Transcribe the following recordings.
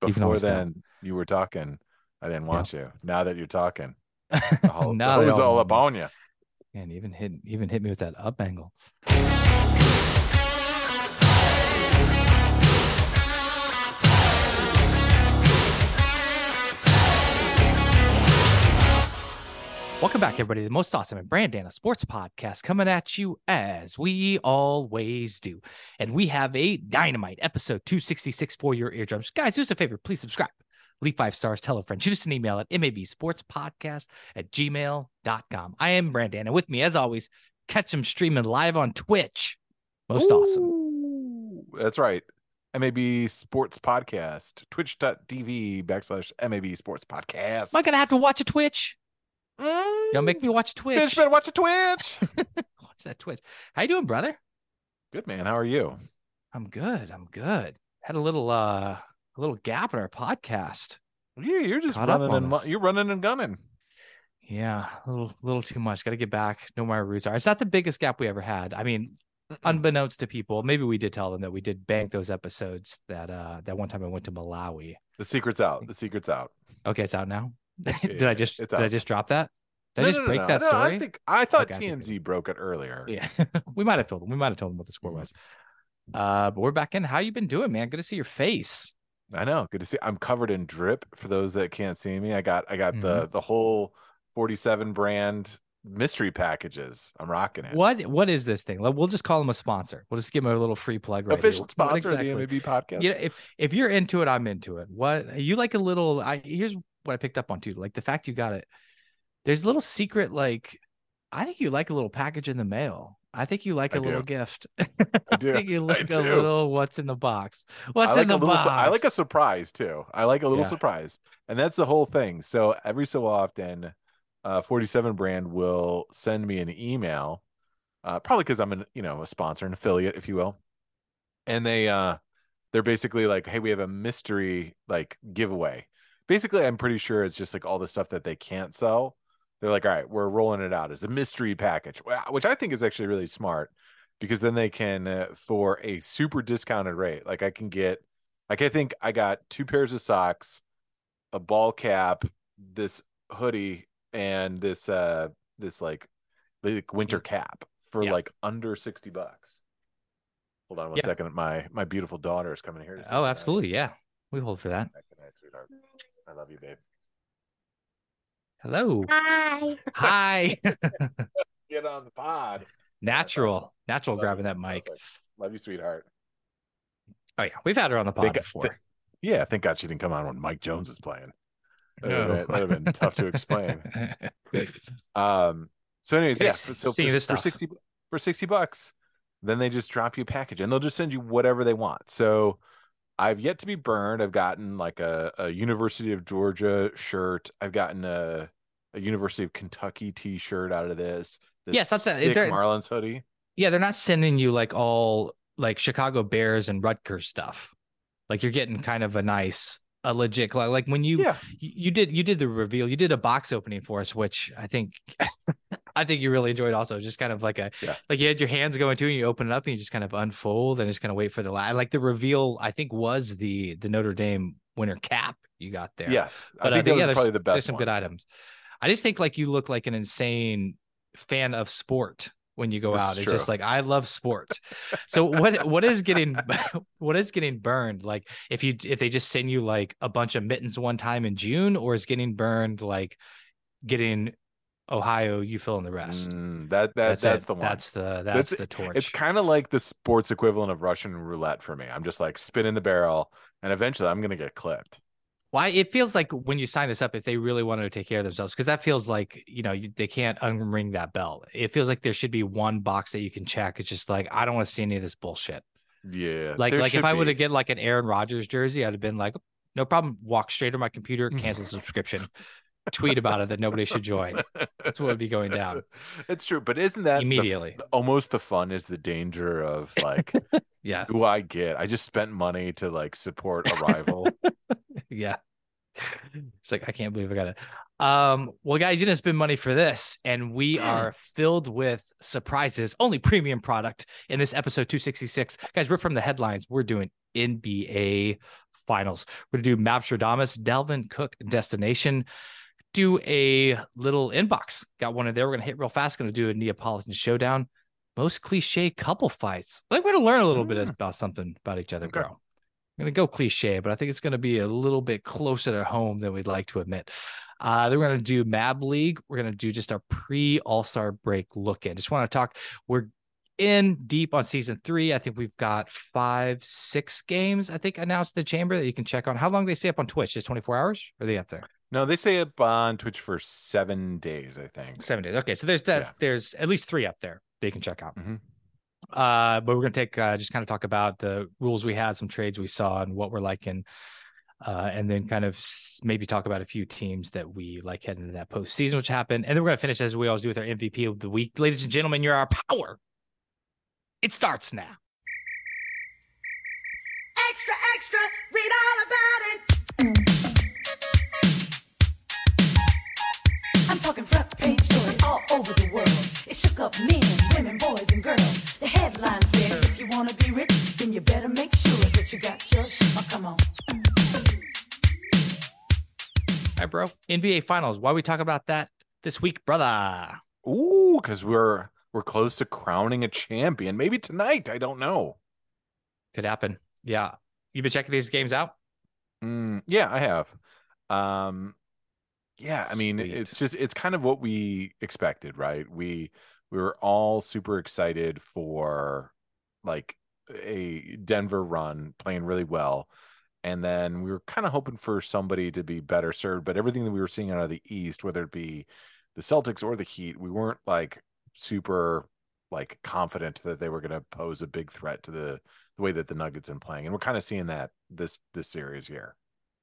Before always tell. then, you were talking. I didn't want you. Now that you're talking, the whole, Now hose all all up on you. And even hit even hit me with that up angle. Welcome back, everybody, to the most awesome and Brandana Sports Podcast coming at you as we always do. And we have a dynamite episode 266 for your eardrums. Guys, do us a favor, please subscribe, leave five stars, tell a friend, shoot us an email at mabsportspodcast at gmail.com. I am Brandon, and with me, as always, catch them streaming live on Twitch. Most awesome. That's right. MAB Sports Podcast, twitch.tv backslash MAB Sports Podcast. Am I gonna have to watch a Twitch? Mm, Don't make me watch Twitch. Bitch, better watch a Twitch. What's that Twitch? How you doing, brother? Good man. How are you? I'm good. I'm good. Had a little uh a little gap in our podcast. Yeah, you're just Caught running and mu- you're running and gunning. Yeah, a little little too much. Got to get back. Know where roots are. It's not the biggest gap we ever had. I mean, unbeknownst to people, maybe we did tell them that we did bank those episodes. That uh that one time I went to Malawi. The secret's out. The secret's out. Okay, it's out now. did I just did I just drop that? Did No, I just no, break no, that no, story? I think I thought Okay, I TMZ broke it earlier. Yeah, we might have told them. We might have told them what the score Mhm. was. Uh, but we're back in. How you been doing, man? Good to see your face. I know. Good to see. I'm covered in drip. For those that can't see me, I got I got the Mm-hmm. the whole 47 brand mystery packages. I'm rocking it. What what is this thing? We'll just call them a sponsor. We'll just give them a little free plug right Official here. Sponsor exactly- of the MAB podcast. Yeah, if if you're into it, I'm into it. What you like a little? I here's what I picked up on too. Like the fact you got it. There's a little secret. Like I think you like a little package in the mail. I think you like I a little gift. I do. think you like a do. little what's in the box. What's like in the little. box? I like a surprise too. I like a little Yeah. surprise, and that's the whole thing. So every so often, uh, 47 brand will send me an email, uh, probably because I'm an you know a sponsor, an affiliate, if you will, and they uh, they're basically like, hey, we have a mystery like giveaway. Basically, I'm pretty sure it's just like all the stuff that they can't sell. They're like, all right, we're rolling it out as a mystery package, which I think is actually really smart because then they can uh, for a super discounted rate like i can get like i think i got two pairs of socks a ball cap this hoodie and this uh this like like winter cap for Yeah. like under 60 bucks hold on one Yeah. second. my my beautiful daughter is coming here Oh, absolutely. Yeah, we hold for that. Good night, sweetheart i love you babe Hello. Hi. Hi. get on the pod Natural. Natural Love grabbing you. that mic. Love you sweetheart Oh yeah, we've had her on the pod Think- before. yeah thank god she didn't come on when mike jones is playing that No. would have been tough to explain Um. So, anyways, yeah. Yes, So for, for sixty for sixty bucks, then they just drop you a package, and they'll just send you whatever they want. So, I've yet to be burned. I've gotten like a, a University of Georgia shirt. I've gotten a a University of Kentucky T-shirt out of this. this Yes, that's sick they're- Marlins hoodie. Yeah, they're not sending you like all like Chicago Bears and Rutgers stuff. Like you're getting kind of a nice, a legit like, like when you Yeah, you you did you did the reveal, you did a box opening for us, which I think I think you really enjoyed. Also, just kind of like a Yeah. like you had your hands going too and you open it up and you just kind of unfold and just kind of wait for the like the reveal. I think was the the Notre Dame winter cap you got there. yes. But I think uh, that was yeah, probably the best. there's some one. good items. I just think like you look like an insane fan of sport when you go out. is It's just like I love sport. so what what is getting what is getting burned? Like if you if they just send you like a bunch of mittens one time in June, or is getting burned like getting Ohio, you fill in the rest. Mm, that that that's, it. the one. That's the that's, That's- the torch. It's kind of like the sports equivalent of Russian roulette for me. I'm just like spinning the barrel, and eventually I'm gonna get clipped. Why it feels like when you sign this up, if they really wanted to take care of themselves, because that feels like you know you- they can't unring that bell. It feels like there should be one box that you can check. It's just like I don't want to see any of this bullshit. Yeah, Like like if should I would be. have get like an Aaron Rodgers jersey, I'd have been like, no problem. Walk straight to my computer, cancel subscription, tweet about it that nobody should join. That's what would be going down It's true, but isn't that the immediately. almost the fun is the danger of like, Yeah, who I get? I just spent money to like support a rival. yeah. It's like I can't believe I got it. Um, well, guys, you didn't spend money for this, and we are filled with surprises. Only premium product in this episode 266. Guys, we're from the headlines. We're doing NBA finals. We're gonna do Mapstradamus, Dalvin Cook destination. Do a little inbox. Got one in there. We're gonna hit real fast. Gonna do a Neapolitan showdown. Most cliche couple fights. Like we're gonna learn a little mm. bit about something about each other, okay. bro. I'm gonna go cliche, but I think it's gonna be a little bit closer to home than we'd like to admit. Uh, then we're gonna do Mab League. We're gonna do just our pre All Star break look in. Just want to talk. We're in deep on season three. I think we've got five, six games. I think announced in the chamber that you can check on. How long they stay up on Twitch? Just 24 hours? Or are they up there? No, they say up on Twitch for seven days. I think seven days. Okay, so there's that. Yeah. There's at least three up there they can check out. Mm-hmm. Uh, but we're gonna take uh, just kind of talk about the rules we had, some trades we saw, and what we're liking. Uh, and then kind of maybe talk about a few teams that we like heading into that postseason, which happened. And then we're going to finish as we always do with our MVP of the week. Ladies and gentlemen, you're our power. It starts now. Extra, extra, read all about it. I'm talking front page story all over the world. It shook up men, women, boys, and girls. The headlines read, if you want to be rich, then you better make sure that you got your shit. Oh, come on. All right, bro. NBA Finals. Why we talk about that this week, brother? Ooh, because we're we're close to crowning a champion. Maybe tonight. I don't know. Could happen. Yeah. You been checking these games out? Mm, yeah, I have. Um, yeah, I mean, Sweet. it's just it's kind of what we expected, right? We we were all super excited for like a Denver run playing really well. And then we were kind of hoping for somebody to be better served, but everything that we were seeing out of the East, whether it be the Celtics or the Heat, we weren't like super like confident that they were going to pose a big threat to the the way that the Nuggets been playing, and we're kind of seeing that this this series here.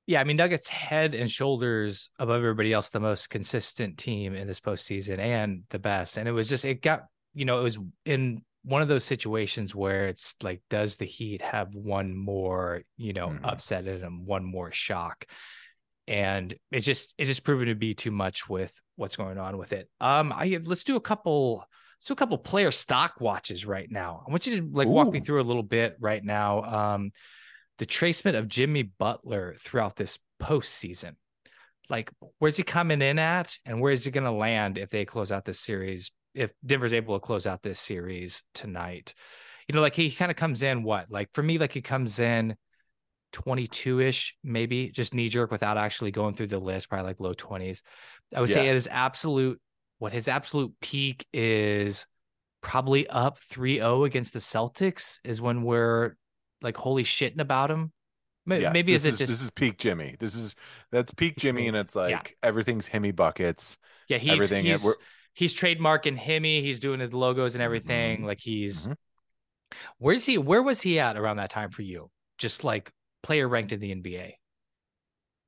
Yeah, I mean Nuggets head and shoulders above everybody else, the most consistent team in this postseason and the best. And it was just it got you know it was in one of those situations where it's like, does the Heat have one more you know mm-hmm. upset in them, one more shock? and it's just it's just proven to be too much with what's going on with it. Um, I let's do a couple let's do a couple player stock watches right now. I want you to like Ooh. walk me through a little bit right now. Um, the tracement of Jimmy Butler throughout this postseason. Like, where's he coming in at, and where's he going to land if they close out this series? If Denver's able to close out this series tonight, you know, like he kind of comes in what? Like for me, like he comes in 22 ish, maybe just knee jerk without actually going through the list, probably like low 20s. I would yeah. say it is absolute, what his absolute peak is probably up 3 0 against the Celtics is when we're like holy shitting about him. Maybe, yes, maybe is it just this is peak Jimmy. This is that's peak Jimmy, and it's like yeah. everything's Himmy buckets. Yeah, he's everything he's, he's trademarking Himmy. He's doing the logos and everything. Mm-hmm. Like he's mm-hmm. where's he? Where was he at around that time for you? Just like player ranked in the NBA?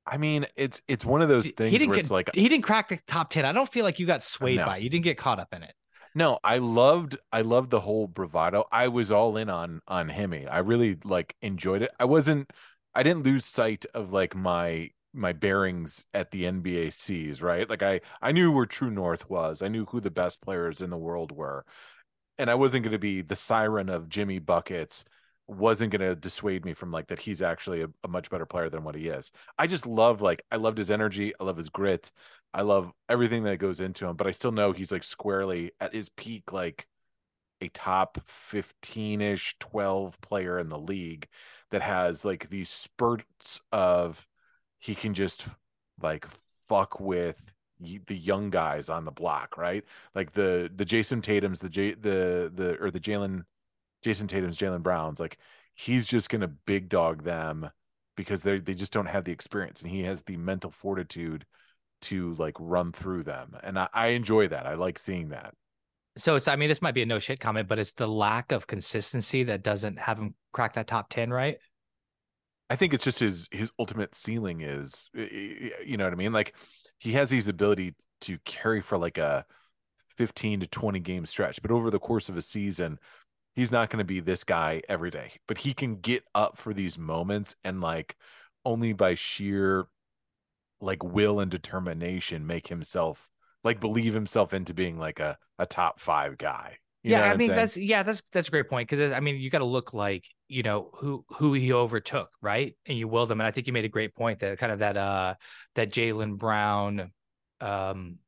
I mean, it's it's one of those things he didn't where get, it's like he didn't crack the top ten. I don't feel like you got swayed no. by. It. You didn't get caught up in it. No, I loved I loved the whole bravado. I was all in on on Himmy. I really like enjoyed it. I wasn't I didn't lose sight of like my my bearings at the NBA seas, right? Like I I knew where True North was. I knew who the best players in the world were. And I wasn't going to be the siren of Jimmy buckets wasn't going to dissuade me from like that he's actually a, a, much better player than what he is. I just love like I loved his energy, I love his grit, I love everything that goes into him, but I still know he's like squarely at his peak like a top 15ish 12 player in the league that has like these spurts of he can just like fuck with the young guys on the block, right? Like the the Jayson Tatum's, the J the the or the Jaylen Jayson Tatum's, Jaylen Brown's, like he's just gonna big dog them because they they just don't have the experience, and he has the mental fortitude to like run through them, and I, I enjoy that. I like seeing that. So it's I mean this might be a no shit comment, but it's the lack of consistency that doesn't have him crack that top ten, right? I think it's just his his ultimate ceiling is you know what I mean? Like he has these ability to carry for like a 15 to 20 game stretch, but over the course of a season, he's not going to be this guy every day, but he can get up for these moments and like only by sheer like will and determination make himself like believe himself into being like a, a top five guy. You yeah, I mean that's yeah, that's that's a great point because I mean you got to look like you know who who he overtook, right? And you willed him. And I think you made a great point that kind of that uh that Jaylen Brown, um,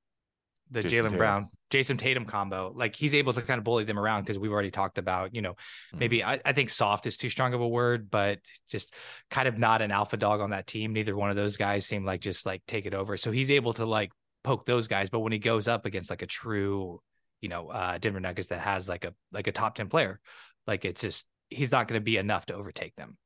the Jaylen Brown Jayson Tatum combo, like he's able to kind of bully them around because we've already talked about, you know, maybe mm. I, I, think soft is too strong of a word, but just kind of not an alpha dog on that team. Neither one of those guys seem like just like take it over. So he's able to like poke those guys. But when he goes up against like a true, you know, uh Denver Nuggets that has like a like a top 10 player, like it's just he's not going to be enough to overtake them.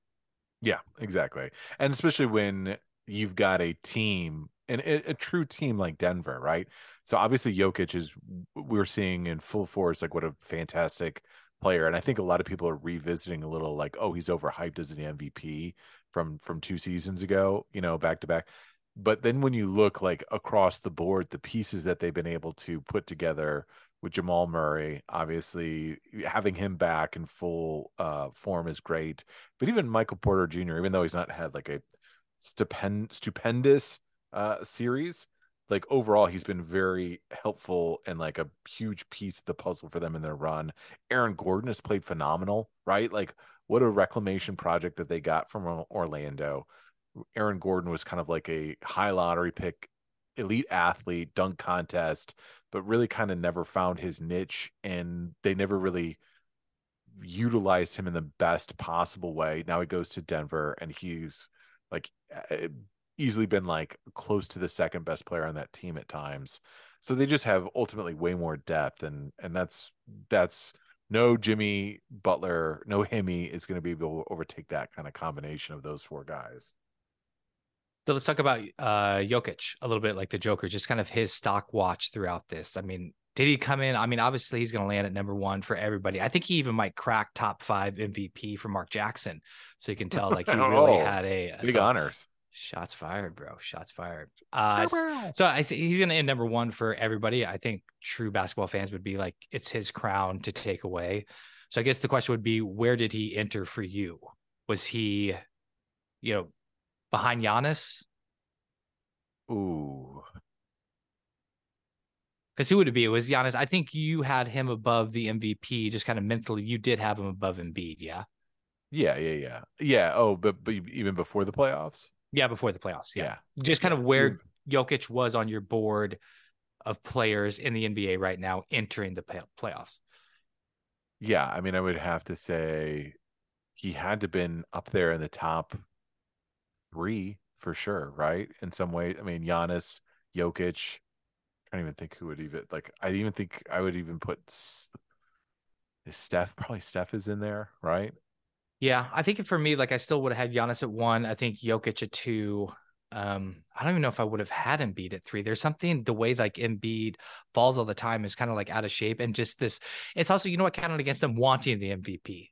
Yeah, exactly. And especially when you've got a team and a, a, true team like Denver, right? So obviously Jokic is we're seeing in full force like what a fantastic player, and I think a lot of people are revisiting a little like, oh, he's overhyped as an MVP from from two seasons ago, you know, back to back. But then when you look like across the board, the pieces that they've been able to put together with Jamal Murray, obviously having him back in full uh, form is great. But even Michael Porter Jr., even though he's not had like a stupend- stupendous uh, series, like overall he's been very helpful and like a huge piece of the puzzle for them in their run. Aaron Gordon has played phenomenal, right? Like what a reclamation project that they got from Orlando. Aaron Gordon was kind of like a high lottery pick, elite athlete, dunk contest, but really kind of never found his niche and they never really utilized him in the best possible way. Now he goes to Denver and he's like easily been like close to the second best player on that team at times. So they just have ultimately way more depth and and that's that's no Jimmy Butler, no Himmy is going to be able to overtake that kind of combination of those four guys. So let's talk about uh Jokic a little bit like the Joker, just kind of his stock watch throughout this. I mean, did he come in? I mean, obviously he's going to land at number one for everybody. I think he even might crack top five MVP for Mark Jackson. So you can tell like he really had a, big honors. Shots fired, bro. Shots fired. Uh, so I think he's going to end number one for everybody. I think true basketball fans would be like, it's his crown to take away. So I guess the question would be, where did he enter for you? Was he, you know, behind Giannis? Ooh. Because who would it be? It was Giannis. I think you had him above the MVP, just kind of mentally. You did have him above Embiid, yeah. Yeah, yeah, yeah, yeah. Oh, but, but even before the playoffs. Yeah, before the playoffs. Yeah. yeah. Just kind of where Jokic was on your board of players in the NBA right now entering the playoffs. Yeah, I mean, I would have to say he had to been up there in the top three for sure, right? In some way, I mean, Giannis, Jokic. I don't even think who would even like. I even think I would even put Steph. Probably Steph is in there, right? Yeah, I think for me, like I still would have had Giannis at one. I think Jokic at two. Um, I don't even know if I would have had Embiid at three. There's something the way like Embiid falls all the time is kind of like out of shape, and just this. It's also you know what counted against him wanting the MVP.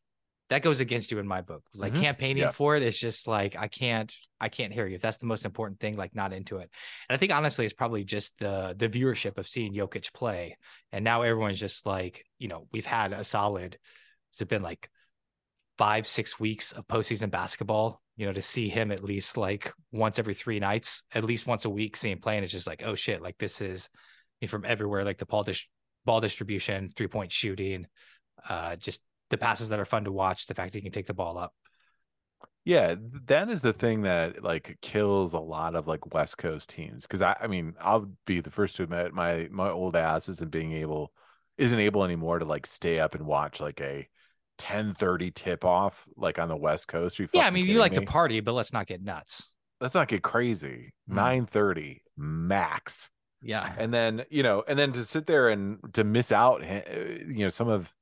That goes against you in my book. Like mm-hmm. campaigning yeah. for it is just like I can't I can't hear you. If that's the most important thing, like not into it. And I think honestly, it's probably just the the viewership of seeing Jokic play, and now everyone's just like you know we've had a solid. It's it been like five, six weeks of postseason basketball, you know, to see him at least like once every three nights, at least once a week, seeing playing is just like, oh shit, like this is from everywhere, like the ball, dis- ball distribution, three point shooting, uh, just the passes that are fun to watch, the fact that he can take the ball up. Yeah, that is the thing that like kills a lot of like West Coast teams. Cause I, I mean, I'll be the first to admit my my old ass isn't being able isn't able anymore to like stay up and watch like a 10:30 tip off like on the West Coast. yeah, I mean you like me? to party, but let's not get nuts. Let's not get crazy. Mm. 9:30 max. Yeah. And then, you know, and then to sit there and to miss out uh, you know some of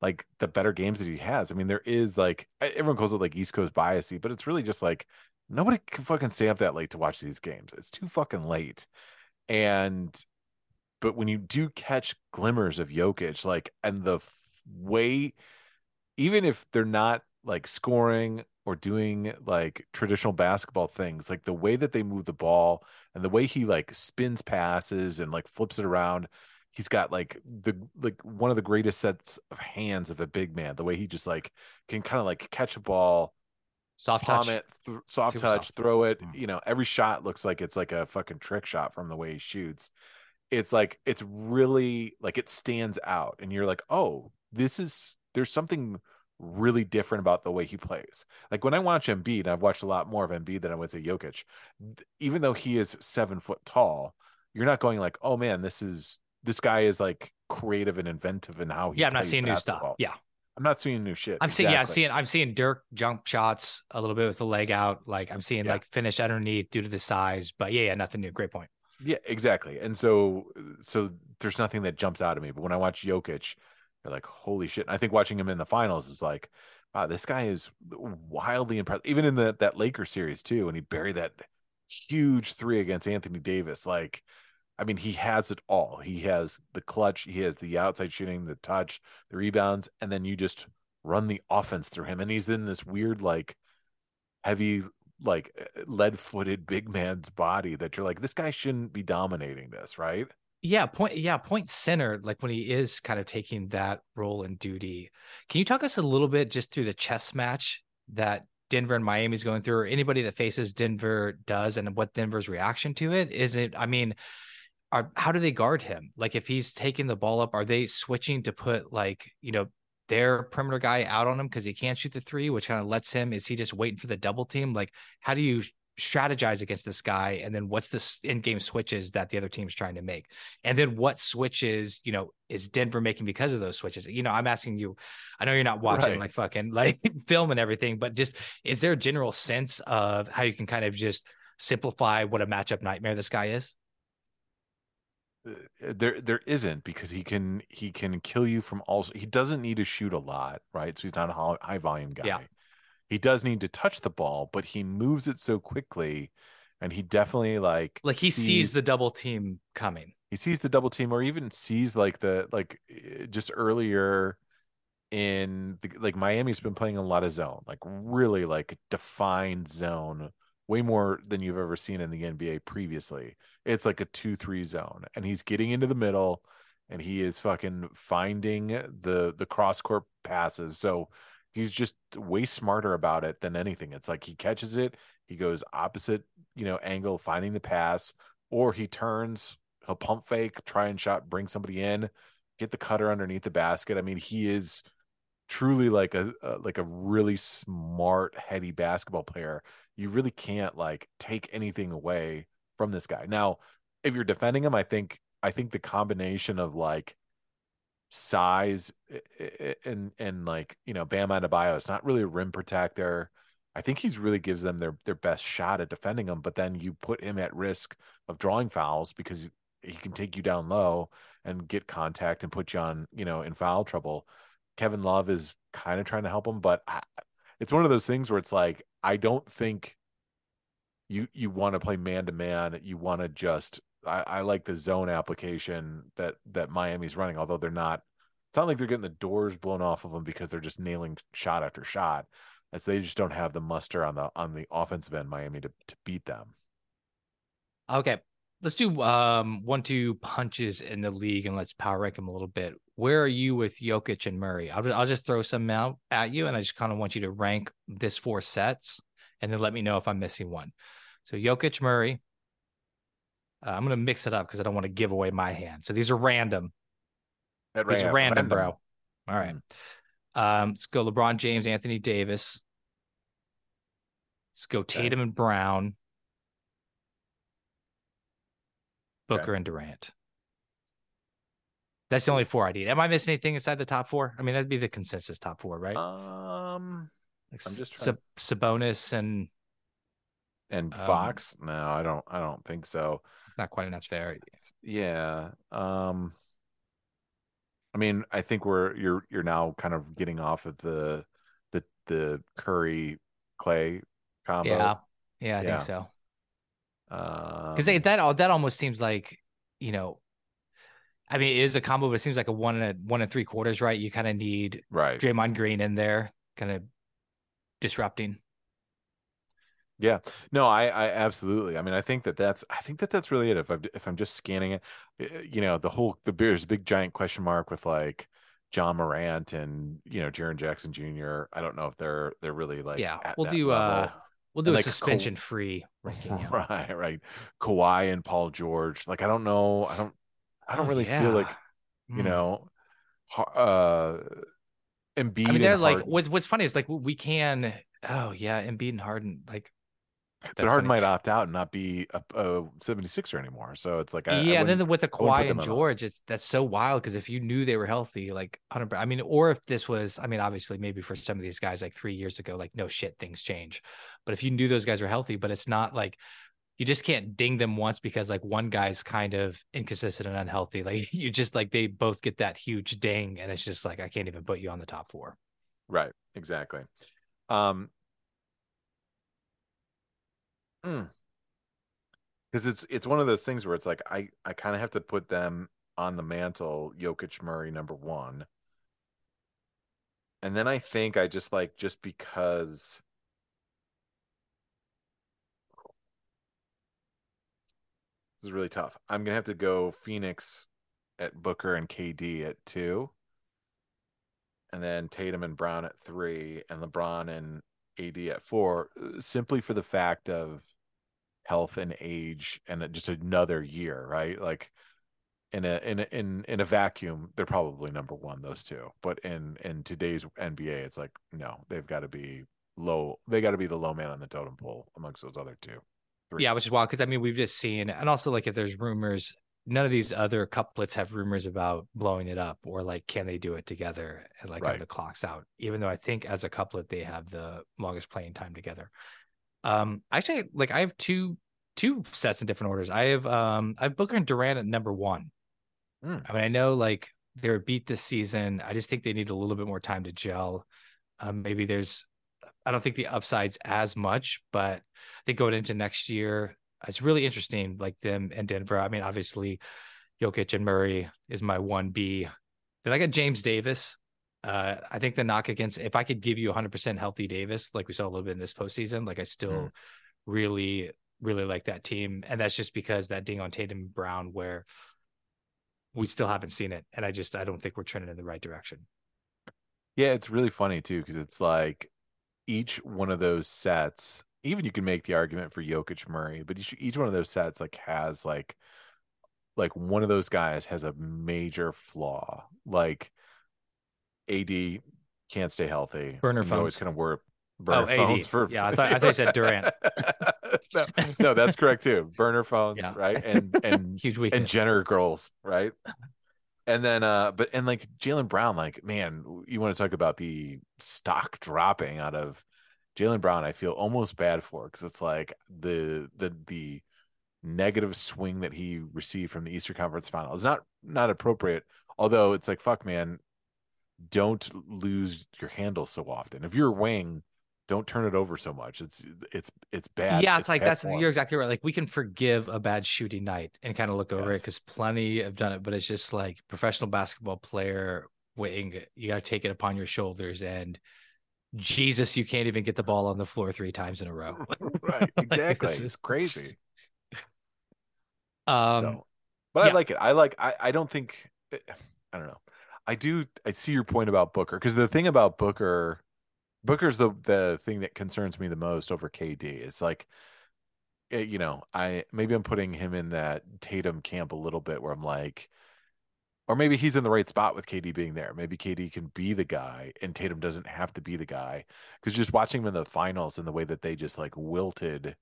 like the better games that he has. I mean, there is like everyone calls it like East Coast biasy, but it's really just like nobody can fucking stay up that late to watch these games. It's too fucking late. And but when you do catch glimmers of Jokic, like and the f- way even if they're not like scoring or doing like traditional basketball things, like the way that they move the ball and the way he like spins passes and like flips it around, he's got like the like one of the greatest sets of hands of a big man. The way he just like can kind of like catch a ball, soft touch, it, th- soft Super touch, soft. throw it. Mm. You know, every shot looks like it's like a fucking trick shot from the way he shoots. It's like it's really like it stands out, and you're like, oh, this is there's something really different about the way he plays. Like when I watch Embiid, and I've watched a lot more of Embiid than I would say Jokic, even though he is seven foot tall, you're not going like, oh man, this is this guy is like creative and inventive in how he. Yeah, I'm not seeing basketball. new stuff. Yeah, I'm not seeing new shit. I'm seeing. Yeah, I'm seeing. I'm seeing Dirk jump shots a little bit with the leg out. Like I'm seeing Yeah. like finish underneath due to the size. But yeah, yeah, nothing new. Great point. Yeah, exactly. And so so there's nothing that jumps out at me. But when I watch Jokic, you're like, holy shit. And I think watching him in the finals is like, wow, this guy is wildly impressive. Even in the that Lakers series too, when he buried that huge three against Anthony Davis. Like, I mean, he has it all. He has the clutch, he has the outside shooting, the touch, the rebounds, and then you just run the offense through him. And he's in this weird, like heavy like eh, lead footed big man's body that you're like, this guy shouldn't be dominating this, right? Yeah, point. Yeah, point center. Like when he is kind of taking that role and duty. Can you talk us a little bit just through the chess match that Denver and Miami's going through, or anybody that faces Denver does, and what Denver's reaction to it? Is it? I mean, are how do they guard him? Like if he's taking the ball up, are they switching to put like you know their perimeter guy out on him because he can't shoot the three, which kind of lets him? Is he just waiting for the double team? Like how do you strategize against this guy? And then what's the in game switches that the other team's trying to make? And then what switches, you know, is Denver making because of those switches? You know, I'm asking you, I know you're not watching Right. like fucking like film and everything, but just is there a general sense of how you can kind of just simplify what a matchup nightmare this guy is? Uh, There there isn't because he can he can kill you from all he doesn't need to shoot a lot, right? So he's not a high, high volume guy. Yeah. He does need to touch the ball, but he moves it so quickly and he definitely like Like he sees the double team coming. he sees the double team or even sees like the like eh, just earlier in the, like Miami's been playing a lot of zone, like really like defined zone, way more than you've ever seen in the NBA previously. It's like a 2-3 zone and he's getting into the middle and he is fucking finding the the cross court passes. So he's just way smarter about it than anything. It's like he catches it, he goes opposite, you know, angle finding the pass or he turns he'll pump fake, try and shot, bring somebody in, get the cutter underneath the basket. I mean, he is truly like a, like a really smart, heady basketball player. You really can't like take anything away from this guy. Now, if you're defending him, I think I think the combination of like size i- i- and and like you know Bam Adebayo is not really a rim protector. I think he's really gives them their their best shot at defending him, but then you put him at risk of drawing fouls because he can take you down low and get contact and put you on, you know, in foul trouble. Kevin Love is kind of trying to help him, but I, it's one of those things where it's like I don't think you you want to play man to man. You want to just I, I like the zone application that that Miami's running, although they're not. It's not like they're getting the doors blown off of them because they're just nailing shot after shot. As they just don't have the muster on the on the offensive end, Miami to to beat them. Okay. Let's do um one two punches in the league and let's power rank them a little bit. Where are you with Jokic and Murray? I'll just, I'll just throw some out at you and I just kind of want you to rank this four sets and then let me know if I'm missing one. So Jokic Murray. Uh, I'm gonna mix it up because I don't want to give away my hand. So these are random. At These ra- are random, bro. All right. Mm. Um, let's go LeBron James, Anthony Davis. Let's go Tatum and Brown. Booker and Durant. That's the only four I need. Am I missing anything inside the top four? I mean, that'd be the consensus top four, right? Um, like I'm just Sab- Sabonis and and Um, Fox? no, I don't. I don't think so. not quite enough there. Yeah. Um. I mean, I think we're you're you're now kind of getting off of the the the Curry Clay combo. Yeah, yeah, I Yeah. think so. Um, Because that that almost seems like you know, I mean, it is a combo, but it seems like a one and a one and three quarters, right? You kind of need right. Draymond Green in there, kind of disrupting. Yeah, no, I, I absolutely. I mean, I think that that's, I think that that's really it. If I'm, if I'm just scanning it, eh, you know, the whole, the there's a big giant question mark with like Ja Morant and you know Jaren Jackson Jr. I don't know if they're they're really like Yeah, we'll do, uh. We'll do And a like Ka- suspension free ranking. yeah. right, right. Kawhi and Paul George. Like I don't know. I don't. I don't Oh, really feel like you Mm. know, uh, Embiid I mean, they're like Harden. what's what's funny is like we can. Oh yeah, Embiid and Harden like. But Harden might opt out and not be a, a 76er anymore. So it's like I, I yeah, and then with the I Kawhi and George, it's that's so wild because if you knew they were healthy, like 100, I mean, or if this was, I mean, obviously maybe for some of these guys like three years ago, like no shit, things change. But if you knew those guys were healthy, but it's not like you just can't ding them once because like one guy's kind of inconsistent and unhealthy. Like you just like they both get that huge ding, and it's just like I can't even put you on the top four. Right, exactly. Um because it's it's one of those things where it's like I I kind of have to put them on the mantle, Jokic Murray number one. And then I think I just like just because this is really tough. I'm gonna have to go Phoenix at Booker and KD at two. And then Tatum and Brown at three, and LeBron and AD at four, uh, simply for the fact of health and age and just another year, right? Like in a in a, in in a vacuum, they're probably number one, those two. But in in today's NBA, it's like no, they've got to be low. They got to be the low man on the totem pole amongst those other two. Three. Yeah, which is wild because I mean we've just seen, and also like if there's rumors, none of these other couplets have rumors about blowing it up or like can they do it together and like Right. have the clocks out. Even though I think as a couplet they have the longest playing time together. Um, actually, like I have two two sets in different orders. I have um I have Booker and Durant at number one. Hmm. I mean, I know like they're beat this season. I just think they need a little bit more time to gel. Um, maybe there's I don't think the upside's as much, but I think going into next year, it's really interesting. Like them and Denver. I mean, obviously, Jokic and Murray is my one B. Then I got James Davis. Uh, I think the knock against if I could give you 100% healthy Davis, like we saw a little bit in this postseason, like I still Mm. really, really like that team, and that's just because that ding on Tatum Brown where we still haven't seen it, and I just I don't think we're trending in the right direction. Yeah, it's really funny too because it's like each one of those sets. Even you can make the argument for Jokic Murray, but each each one of those sets like has like like one of those guys has a major flaw. Like AD can't stay healthy. Burner phones. always kind of work burner AD. phones for Yeah, I thought- I thought you said Durant. no, no, that's correct too. Burner phones, Yeah. right? And and Huge and. Jenner girls, right? And then, uh, but and like Jaylen Brown, like man, you want to talk about the stock dropping out of Jaylen Brown? I feel almost bad for because it's like the the the negative swing that he received from the Eastern Conference Final is not not appropriate. Although it's like fuck, man, don't lose your handle so often. If you're wing, don't turn it over so much. It's it's it's bad. yeah, it's, like that's form. you're exactly right. Like we can forgive a bad shooting night and kind of look over it because plenty have done it, but it's just like professional basketball player waiting. You got to take it upon your shoulders, and Jesus, you can't even get the ball on the floor three times in a row. right, Like, exactly. this it's is- crazy. Um, so, but I like it. I like. I. I don't think. I don't know. I do. I see your point about Booker because the thing about Booker, Booker's the the thing that concerns me the most over KD. It's like, eh, you know, I maybe I'm putting him in that Tatum camp a little bit where I'm like, or maybe he's in the right spot with KD being there. Maybe KD can be the guy and Tatum doesn't have to be the guy. Because just watching him in the finals and the way that they just like wilted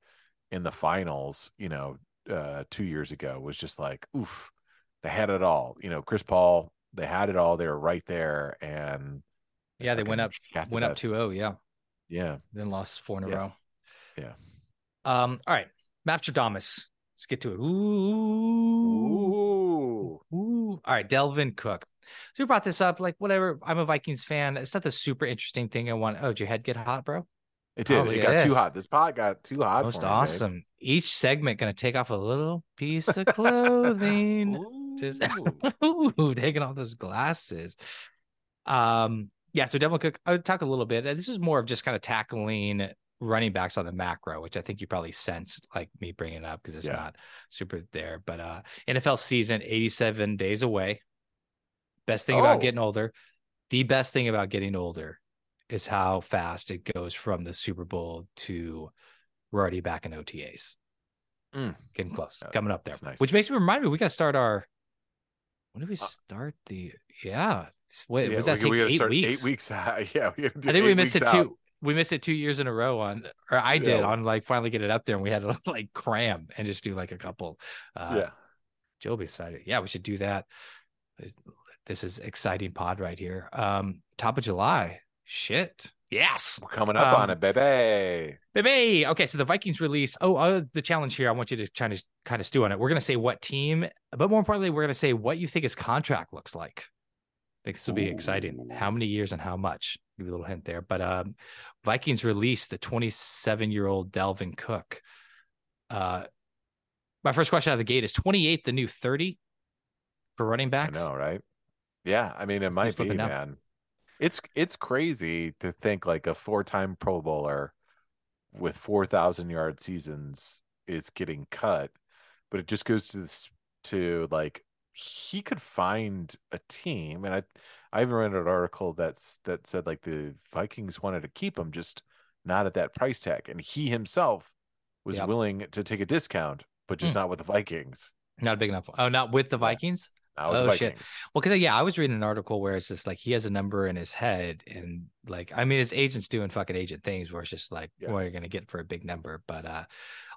in the finals, you know, uh, two years ago was just like, oof, they had it all. You know, Chris Paul, they had it all. They were right there, and yeah, they went up, went up bed. 2-0, Yeah, Yeah, then lost four in a Yeah. row. Yeah. Um. All right, Mapstradamus. Let's get to it. Ooh. Ooh. Ooh. All right, Dalvin Cook. So we brought this up, like whatever. I'm a Vikings fan. It's not the super interesting thing I want. Oh, did your head get hot, bro? It did. Oh, it got too hot. This pot got too hot. Most for me, babe. awesome. Each segment gonna take off a little piece of clothing. Just Ooh. Taking off those glasses. Um, yeah. So Dalvin Cook, I would talk a little bit. This is more of just kind of tackling running backs on the macro, which I think you probably sensed like me bringing it up because it's Yeah. not super there. But uh NFL season 87 days away. Best thing Oh. about getting older, the best thing about getting older is how fast it goes from the Super Bowl to we're already back in OTAs. Mm. Getting close, Yeah, coming up there. nice. Which makes me remind me, we got to start our. When do we Uh, start the? Yeah, Wait, Yeah, was that we, we take gotta eight weeks? Eight weeks out. Yeah, we I think we missed it out. two. We missed it two years in a row on, or I did Yeah. on like finally get it up there, and we had to like cram and just do like a couple. Uh, yeah, Joe decided. Yeah, we should do that. This is exciting pod right here. Um, top of July. Shit. Yes. we're coming up on Um, it, baby. Baby. Okay, so the Vikings release. Oh, uh, the challenge here. I want you to try to kind of stew on it. We're gonna say what team, but more importantly, we're gonna say what you think his contract looks like. I think this will be exciting. How many years and how much? Give you a little hint there. But um, Vikings released the 27 year old Dalvin Cook. Uh, my first question out of the gate is 28 the new 30 for running I backs? know, right? Yeah, I mean, it might be, man. It's it's crazy to think like a four-time Pro Bowler with four thousand yard seasons is getting cut, but it just goes to this to like he could find a team, and I I even read an article that's that said like the Vikings wanted to keep him, just not at that price tag, and he himself was Yep. willing to take a discount, but just Hmm. not with the Vikings. Not big enough. Oh, not with the. Vikings? Oh, shit. Well, because yeah, I was reading an article where it's just like he has a number in his head, and like I mean, his agent's doing fucking agent things where it's just like, Yeah. what are you gonna get for a big number? But uh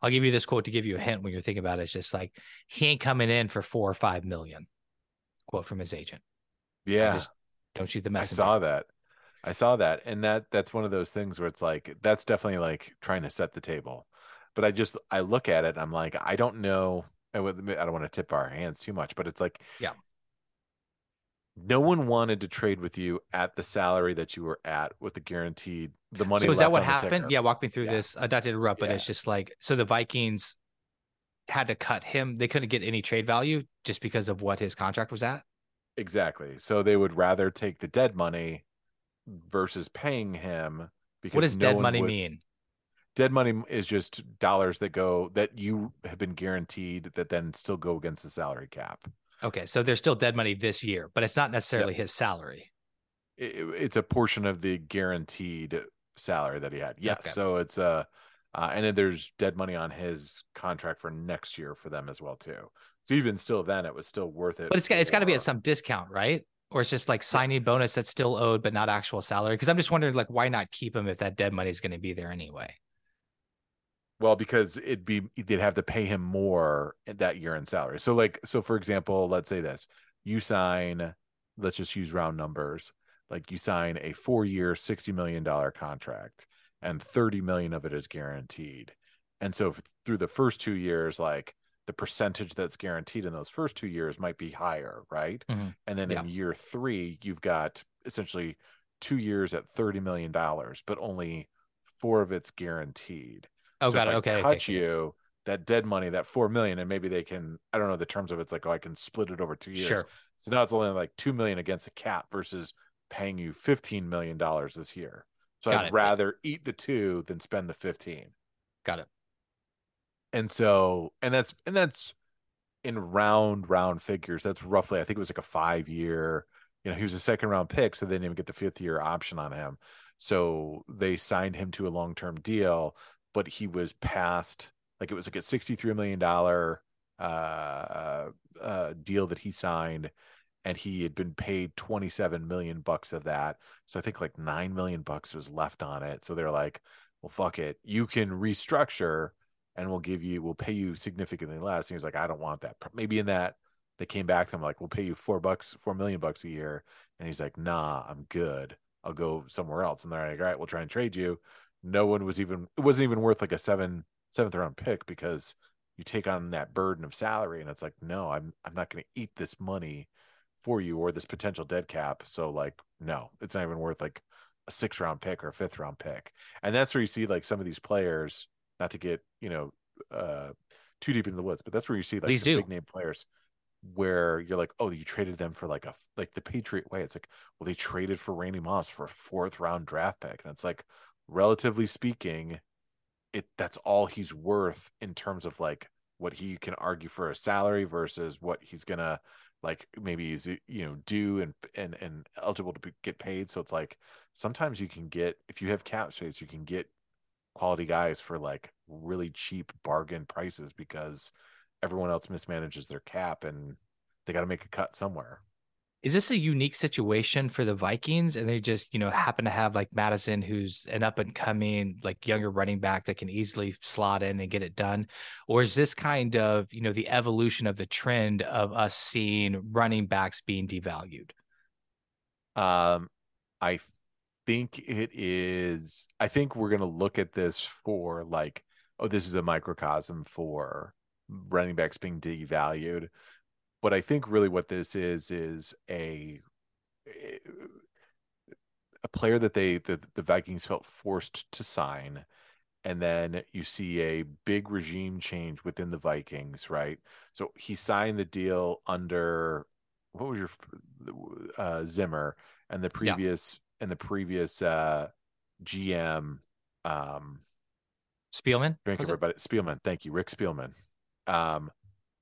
I'll give you this quote to give you a hint when you're thinking about it. It's just like he ain't coming in for four or five million. Quote from his agent. Yeah. just don't shoot the mess. I saw that. I saw that. And that that's one of those things where it's like that's definitely like trying to set the table. But I just I look at it I'm like, I don't know. I don't want to tip our hands too much, but it's like Yeah. No one wanted to trade with you at the salary that you were at with the guaranteed the money. So is that what happened? Yeah, walk me through Yeah. this. Uh, not to interrupt, but it's just like so the Vikings had to cut him. They couldn't get any trade value just because of what his contract was at. Exactly. So they would rather take the dead money versus paying him because What does no dead money would- mean? Dead money is just dollars that go that you have been guaranteed that then still go against the salary cap. Okay, so there's still dead money this year, but it's not necessarily his salary. It, it's a portion of the guaranteed salary that he had. Yes, Okay. so it's uh, uh and then there's dead money on his contract for next year for them as well too. So even still then it was still worth it. But it's got it's got to be at some discount, right? Or it's just like signing bonus that's still owed but not actual salary. Because I'm just wondering, like, why not keep him if that dead money is going to be there anyway? Well, because it'd be they'd have to pay him more that year in salary. So like so for example, let's say this. You sign, let's just use round numbers. Like you sign a 4-year, 60 million dollar contract and 30 million of it is guaranteed. And so if through the first 2 years like the percentage that's guaranteed in those first 2 years might be higher, right? Mhm. And then Yeah. in year 3 you've got essentially 2 years at 30 million dollars, but only 4 of it's guaranteed. Oh, So got if it. I Okay, cut okay, you that dead money, that four million, and maybe they can. I don't know the terms of it. It's like oh, I can split it over two years. Sure. So now it's only like two million against a cap versus paying you fifteen million dollars this year. So Got I'd it. rather eat the two than spend the fifteen. got it. And so, and that's and that's in round round figures. That's roughly. I think it was like a five year. You know, he was a second round pick, so they didn't even get the fifth year option on him. So they signed him to a long term deal, but he was past like it was like a sixty three million dollar uh, uh, deal that he signed, and he had been paid twenty seven million bucks of that. So I think like nine million bucks was left on it. So they're like, well, fuck it, you can restructure, and we'll give you, we'll pay you significantly less. And he was like, I don't want that. Maybe in that they came back to him like, we'll pay you four bucks, four million bucks a year, and he's like, nah, I'm good. I'll go somewhere else. And they're like, all right, we'll try and trade you. No one was even it wasn't even worth like a seven seventh round pick because you take on that burden of salary and it's like, no, I'm I'm not gonna eat this money for you or this potential dead cap. So like, no, it's not even worth like a six round pick or a fifth round pick. And that's where you see like some of these players, not to get, you know, uh too deep into the woods, but that's where you see like Please do. big name players where you're like, oh, you traded them for like a like the Patriot way. It's like, well, they traded for Randy Moss for a fourth round draft pick, and it's like, relatively speaking, it that's all he's worth in terms of like what he can argue for a salary versus what he's gonna like maybe he's you know due and and and eligible to be, get paid. So it's like sometimes you can get if you have cap space, you can get quality guys for like really cheap bargain prices because everyone else mismanages their cap and they got to make a cut somewhere. Is this a unique situation for the Vikings and they just, you know, happen to have like Mattison, who's an up and coming like younger running back that can easily slot in and get it done or is this kind of, you know, the evolution of the trend of us seeing running backs being devalued? Um I think it is I think we're going to look at this for like oh this is a microcosm for running backs being devalued but I think really what this is is a a player that they the, the Vikings felt forced to sign and then you see a big regime change within the Vikings, right? So he signed the deal under what was your uh, Zimmer and the previous yeah. and the previous uh, GM um, Spielman. Drink everybody. Spielman, thank you, Rick Spielman. Um,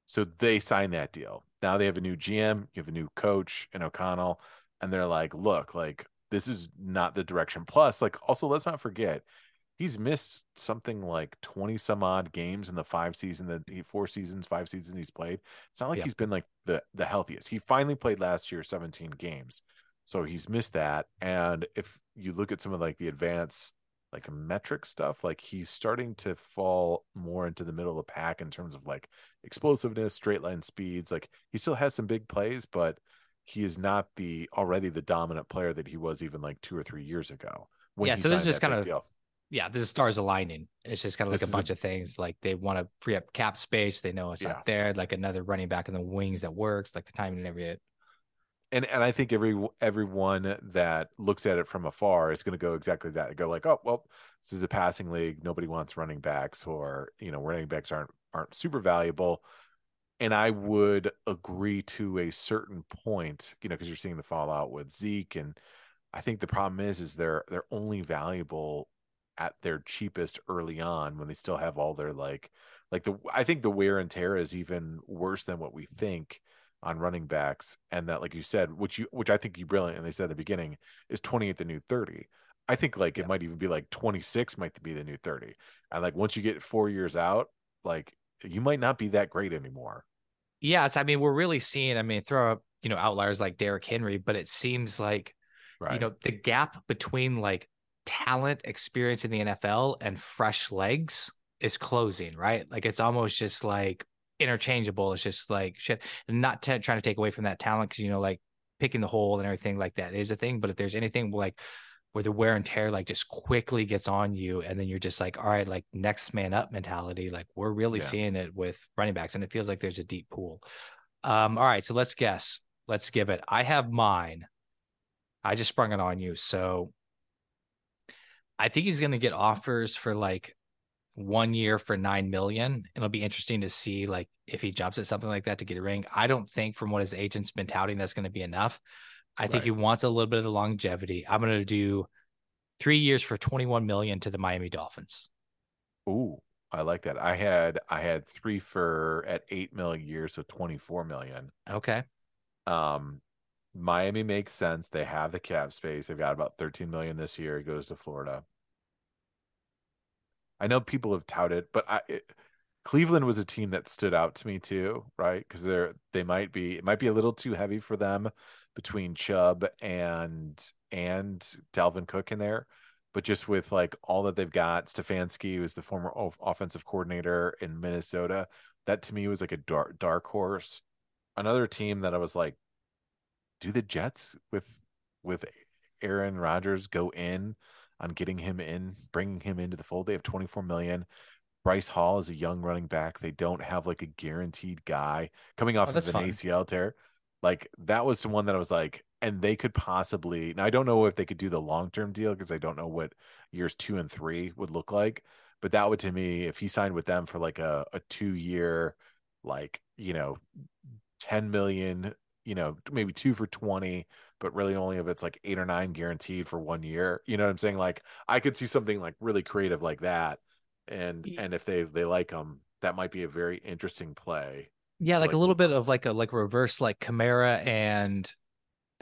so they signed that deal. Now they have a new GM, you have a new coach in O'Connell, and they're like, look, like this is not the direction. Plus, like also let's not forget, he's missed something like 20 some odd games in the five season that he four seasons, five seasons he's played. It's not like yeah. he's been like the the healthiest. He finally played last year 17 games. So he's missed that. And if you look at some of like the advanced like metric stuff, like he's starting to fall more into the middle of the pack in terms of like explosiveness, straight line speeds. Like he still has some big plays, but he is not the already the dominant player that he was even like two or three years ago. yeah, so this is just kind of deal. yeah, this is stars aligning. It's just kind of like this a bunch a, of things. Like they want to free up cap space. They know it's yeah. not there. Like another running back in the wings that works. Like the timing and everything and and I think every everyone that looks at it from afar is going to go exactly that. Go like, oh well, this is a passing league. Nobody wants running backs, or you know, running backs aren't aren't super valuable. And I would agree to a certain point, you know, because you're seeing the fallout with Zeke, and I think the problem is, is they're they're only valuable at their cheapest early on when they still have all their like like the I think the wear and tear is even worse than what we think on running backs, and that, like you said, which you which I think you brilliant, and they said at the beginning is 28 the new 30. I think like yeah. it might even be like 26 might be the new 30. And like once you get four years out, like you might not be that great anymore. Yes, I mean we're really seeing. I mean, throw up you know outliers like Derrick Henry, but it seems like right. you know the gap between like talent, experience in the NFL, and fresh legs is closing. Right, like it's almost just like interchangeable. It's just like shit. Not t- trying to take away from that talent because you know, like picking the hole and everything like that is a thing. But if there's anything like where the wear and tear like just quickly gets on you, and then you're just like, all right, like next man up mentality. Like we're really yeah. seeing it with running backs, and it feels like there's a deep pool. Um, all right, so let's guess. Let's give it. I have mine. I just sprung it on you. So I think he's going to get offers for like one year for nine million. It'll be interesting to see like if he jumps at something like that to get a ring. I don't think from what his agent's been touting that's going to be enough. I right. think he wants a little bit of the longevity. I'm going to do three years for 21 million to the Miami Dolphins. Ooh, I like that. I had I had three for at eight million years, so 24 million. Okay. Um, Miami makes sense. They have the cap space. They've got about 13 million this year. It goes to Florida. I know people have touted, but I it, Cleveland was a team that stood out to me too, right? Because they're they might be it might be a little too heavy for them between Chubb and and Dalvin Cook in there. But just with like all that they've got, Stefanski, who's the former offensive coordinator in Minnesota, that to me was like a dark dark horse. Another team that I was like, do the Jets with with Aaron Rodgers go in on getting him in, bringing him into the fold. They have 24 million. Breece Hall is a young running back. They don't have like a guaranteed guy coming off oh, of an fun. ACL tear. Like that was the one that I was like, and they could possibly. Now I don't know if they could do the long term deal because I don't know what years two and three would look like. But that would to me, if he signed with them for like a, a two year, like you know, 10 million, you know, maybe two for 20 but really only if it's like eight or nine guaranteed for one year. You know what I'm saying? Like I could see something like really creative like that, and yeah. and if they they like them, that might be a very interesting play. Yeah, like, like, a little bit of like a like reverse like Kamara and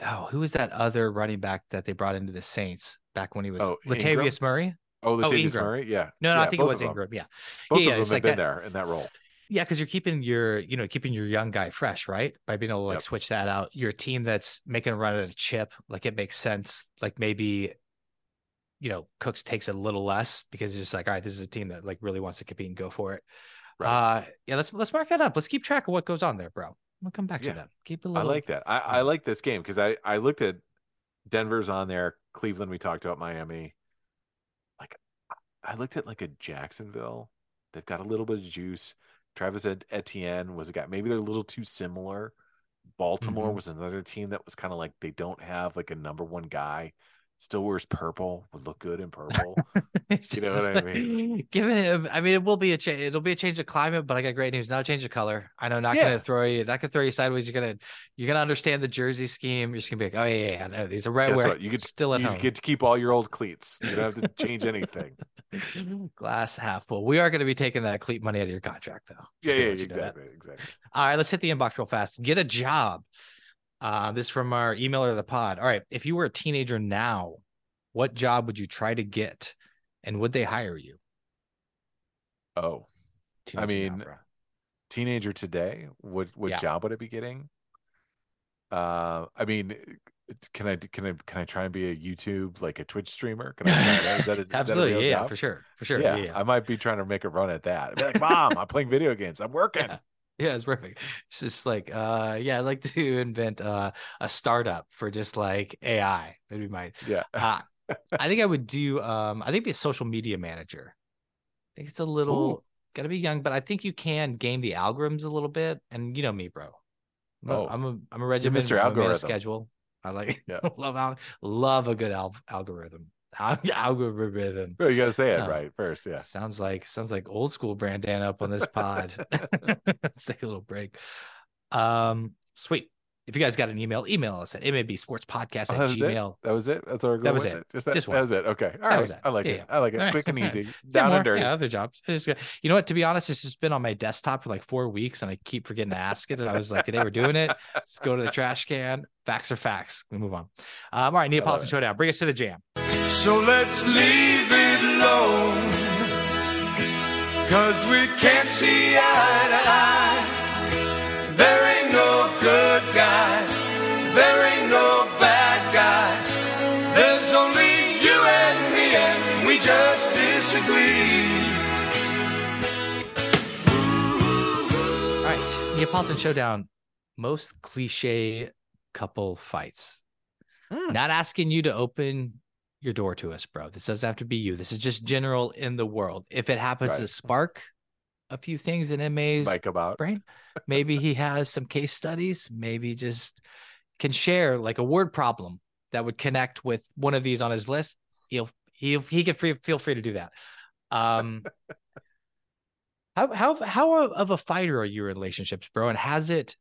oh, who was that other running back that they brought into the Saints back when he was oh, Latavius Murray? Oh, oh Latavius oh, Murray, yeah. No, no, yeah, I think it was Ingram. Yeah, both yeah, of them have like been that. there in that role. Yeah, because you're keeping your, you know, keeping your young guy fresh, right? By being able to like Yep. switch that out. Your team that's making a run at a chip, like it makes sense. Like maybe, you know, Cooks takes a little less because it's just like, all right, this is a team that like really wants to compete and go for it. Right. Uh yeah, let's let's mark that up. Let's keep track of what goes on there, bro. We'll come back Yeah. to that. Keep a I little I like that. I, I like this game because I I looked at Denver's on there, Cleveland. We talked about Miami. Like I looked at like a Jacksonville. They've got a little bit of juice. Travis Etienne was a guy. Maybe they're a little too similar. Baltimore Mhm. was another team that was kind of like they don't have like a number one guy. Still wears purple. Would look good in purple. You know what I mean? Given it, I mean, it will be a change. It'll be a change of climate, but I got great news. Not a change of color. I know, not Yeah. gonna throw you, not gonna throw you sideways. You're gonna, you're gonna understand the jersey scheme. You're just gonna be like, oh yeah, yeah, I know these are right Guess where what? You get still at you home. get to keep all your old cleats. You don't have to change anything. Glass half full. We are going to be taking that cleat money out of your contract, though. Yeah, Just yeah, let you know that. exactly, exactly. All right, let's hit the inbox real fast. Get a job. Uh, this is from our emailer of the pod. All right, if you were a teenager now, what job would you try to get, and would they hire you? Oh, I Teenager now, mean, bro. teenager today, what what Yeah. job would I be getting? Uh, I mean, can I can I can I try and be a YouTube like a Twitch streamer? Can I that is that a absolutely, yeah, yeah, job? for sure, for sure, yeah, yeah, yeah. I might be trying to make a run at that. I'd be like, Mom, I'm playing video games. I'm working. Yeah. Yeah, it's perfect. It's just like, uh, yeah, I'd like to invent uh, a startup for just like AI. That'd be my. Yeah. Uh, I think I would do. Um, I think be a social media manager. I think it's a little got to be young, but I think you can game the algorithms a little bit. And you know me, bro. I'm Oh, I'm a I'm a regimen. Mr. A Algorithm. schedule. I like Yeah. love love a good al- algorithm. Al- algorithm. Bro, you got to say it No. right first. Yeah. Sounds like sounds like old school Brandon up on this pod. Let's take a little break. Um, sweet. If you guys got an email, email us at mabsportspodcast Oh, at that was it? That was it. That's we're That was it. Just that, Just that was it. Okay. All That right. was it. I like Yeah, it. yeah. I like it. Quick and easy. Down more. and dirty. Yeah, other jobs. Just- you know what? To be honest, it's just been on my desktop for like four weeks, and I keep forgetting to ask it. And I was like, today we're doing it. Let's go to the trash can. Facts are facts. We move on. Um, all right, Neapolitan it. Showdown. Bring us to the jam. So let's leave it alone. Cause we can't see eye to eye. There ain't no good guy. There ain't no bad guy. There's only you and me, and we just disagree. All right, Neapolitan Showdown. Most cliche couple fights. Hmm. Not asking you to open your door to us, bro. This doesn't have to be you. This is just general in the world. If it happens to spark a few things in MA's Mike about. brain, maybe he has some case studies. Maybe just can share like a word problem that would connect with one of these on his list. He'll he'll he can free, feel free to do that. Um, how how how of a fighter are you in relationships, bro? And has it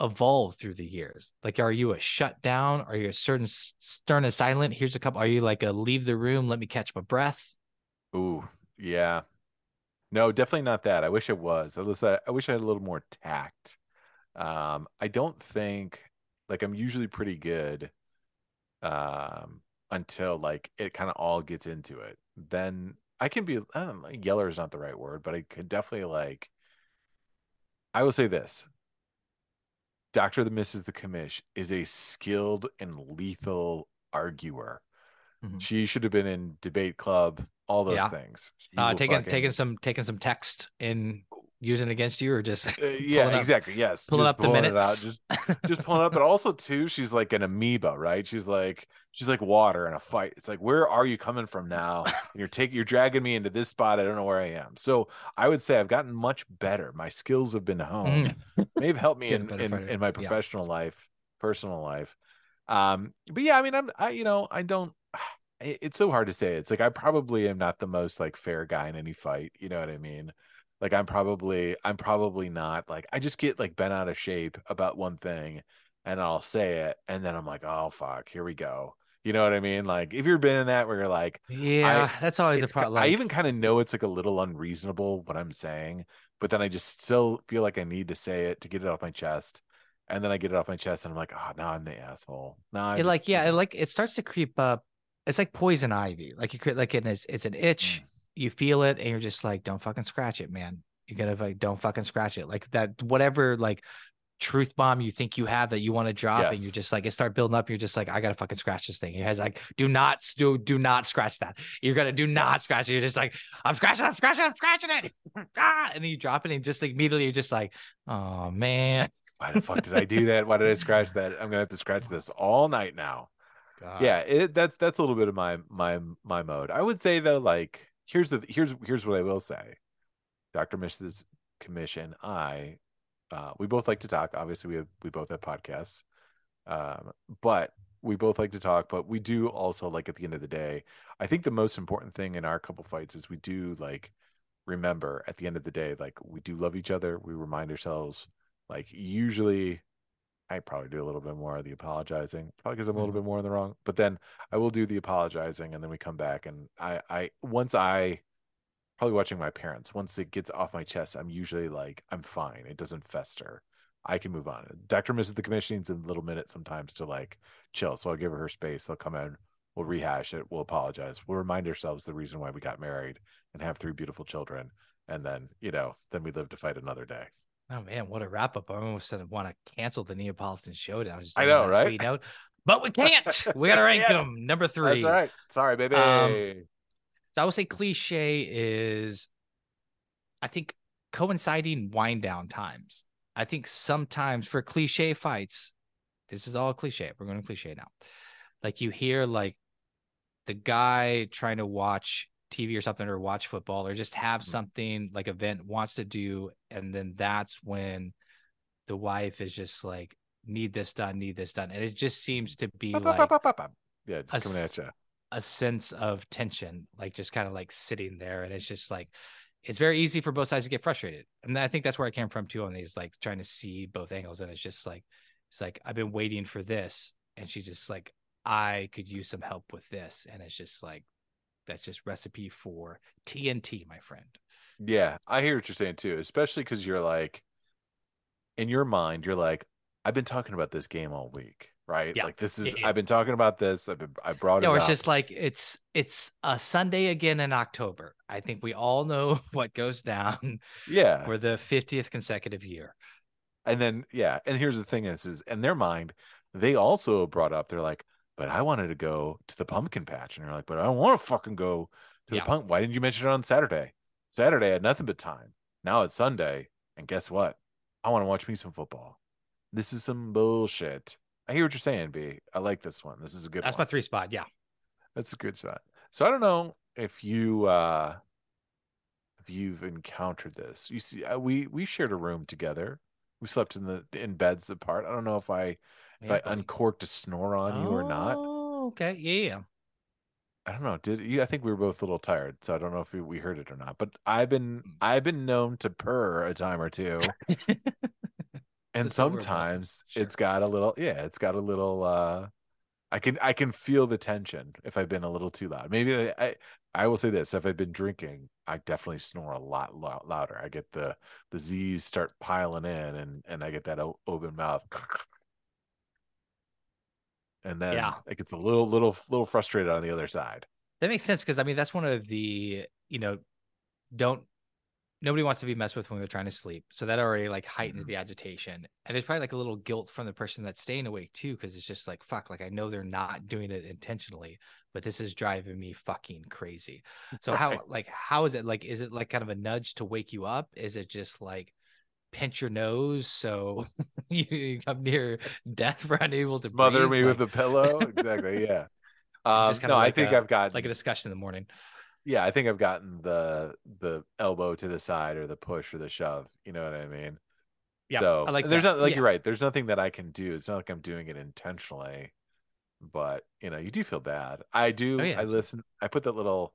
evolved through the years? Like, are you a shut down? Are you a certain stern and silent? Here's a couple. Are you like a leave the room, let me catch my breath? Ooh, yeah. No, definitely not that. I wish it was. I was I wish I had a little more tact. Um, I don't think like I'm usually pretty good um until like it kind of all gets into it. Then I can be I know, yeller is not the right word, but I could definitely like I will say this. Doctor the Mrs. the Commish is a skilled and lethal arguer. Mhm. She should have been in debate club, all those Yeah. things. She Uh, taking fucking- taking some taking some text and using against you, or just Uh, yeah, up- exactly. Yes, pulling just up the pulling it out, minutes. just just pulling up. But also too, she's like an amoeba, right? She's like she's like water in a fight. It's like where are you coming from now? And you're taking you're dragging me into this spot. I don't know where I am. So I would say I've gotten much better. My skills have been honed. Mm. May have helped me in in, in my Yeah. professional life, personal life. Um, but yeah, I mean, I'm I you know I don't. It's so hard to say. It's like I probably am not the most like fair guy in any fight. You know what I mean? Like I'm probably I'm probably not like I just get like bent out of shape about one thing and I'll say it and then I'm like, oh fuck, here we go. You know what I mean? Like if you've been in that where you're like, Yeah, that's always a problem. I even kind of know it's like a little unreasonable what I'm saying, but then I just still feel like I need to say it to get it off my chest. And then I get it off my chest and I'm like, oh, now I'm the asshole. Now I it like yeah, it like it starts to creep up. It's like poison ivy. Like you create like it is it's an itch. Mm. You feel it, and you're just like, don't fucking scratch it, man. You gotta like don't fucking scratch it. Like that whatever like truth bomb you think you have that you want to drop and you're just like it start building up. You're just like, I gotta fucking scratch this thing. Your head's like, do not do do not scratch that. You're gonna do not Yes. scratch it. You're just like, I'm scratching, I'm scratching, I'm scratching it. ah, and then you drop it and just like immediately you're just like, oh man. Why the fuck did I do that? Why did I scratch that? I'm gonna have to scratch this all night now. yeah it, that's that's a little bit of my my my mode i would say though like here's the here's here's what i will say dr mrs commission i uh we both like to talk. Obviously we have we both have podcasts um but we both like to talk but we do also like at the end of the day i think the most important thing in our couple fights is we do like remember at the end of the day like we do love each other. We remind ourselves like usually I probably do a little bit more of the apologizing, probably because I'm a little mm-hmm. bit more in the wrong. But then I will do the apologizing, and then we come back, and I, I once I probably watching my parents. Once it gets off my chest, I'm usually like I'm fine. It doesn't fester. I can move on. Doctor misses the commission needs a little minute sometimes to like chill, so I'll give her her space. I'll come in, we'll rehash it, we'll apologize, we'll remind ourselves the reason why we got married and have three beautiful children, and then you know, then we live to fight another day. Oh man, what a wrap up! I almost said I want to cancel the Neapolitan showdown. Just I know, right? note. But we can't. We gotta rank them. Number three. That's right. Sorry, baby. Um, So I would say cliche is, I think coinciding wind down times. I think sometimes for cliche fights, this is all cliche. We're going to cliche now. Like you hear like the guy trying to watch TV or something or watch football or just have Mhm. something like event wants to do, and then that's when the wife is just like need this done, need this done, and it just seems to be like yeah, a coming at you. a sense of tension, like just kind of like sitting there. And it's just like, it's very easy for both sides to get frustrated. And I think that's where I came from too on these, like trying to see both angles. And it's just like, it's like, I've been waiting for this. And she's just like, I could use some help with this. And it's just like, that's just recipe for TNT, my friend. Yeah, I hear what you're saying too, especially because you're like, in your mind, you're like, I've been talking about this game all week, right? Yeah. Like this is. I've been talking about this. I've been, I brought Yeah, it No, it's up. just like it's it's a Sunday again in October. I think we all know what goes down yeah, for the 50th consecutive year. and then yeah, and here's the thing is, is in their mind, they also brought up, they're like, but I wanted to go to the pumpkin patch, and you're like, but I don't want to fucking go to Yeah. the pump. Why didn't you mention it on Saturday? Saturday I had nothing but time. Now it's Sunday, and guess what? I want to watch me some football. This is some bullshit. I hear what you're saying, B. I like this one. This is a good That's one. my three spot. Yeah. That's a good shot. So I don't know if you uh if you've encountered this. You see, uh, we we shared a room together. We slept in the in beds apart. I don't know if I if I uncorked a snore on you or not. Oh, okay. Yeah, yeah. I don't know. Did you? I think we were both a little tired, so I don't know if we, we heard it or not. But I've been Mm. I've been known to purr a time or two, and a silver bullet, sometimes sure. it's got a little yeah, it's got a little uh I can I can feel the tension if I've been a little too loud. Maybe I I, I will say this: if I've been drinking, I definitely snore a lot lou- louder. I get the the Z's start piling in, and and I get that o- open mouth, and then Yeah. it gets a little little little frustrated on the other side. That makes sense because I mean that's one of the you know don't nobody wants to be messed with when they're trying to sleep, so that already like heightens Mhm. the agitation, and there's probably like a little guilt from the person that's staying awake too because it's just like fuck, like I know they're not doing it intentionally, but this is driving me fucking crazy. So how like how is it like is it like kind of a nudge to wake you up? Is it just like pinch your nose so you, come near death for unable to Smother breathe? me with a pillow. exactly. Yeah. Um, no, I like think a- I've got like a discussion in the morning. yeah, I think I've gotten the the elbow to the side or the push or the shove. You know what I mean? Yeah, so I like there's that. not like Yeah. you're right. There's nothing that I can do. It's not like I'm doing it intentionally, but you know, you do feel bad. I do. Oh, yeah, I listen. I put that little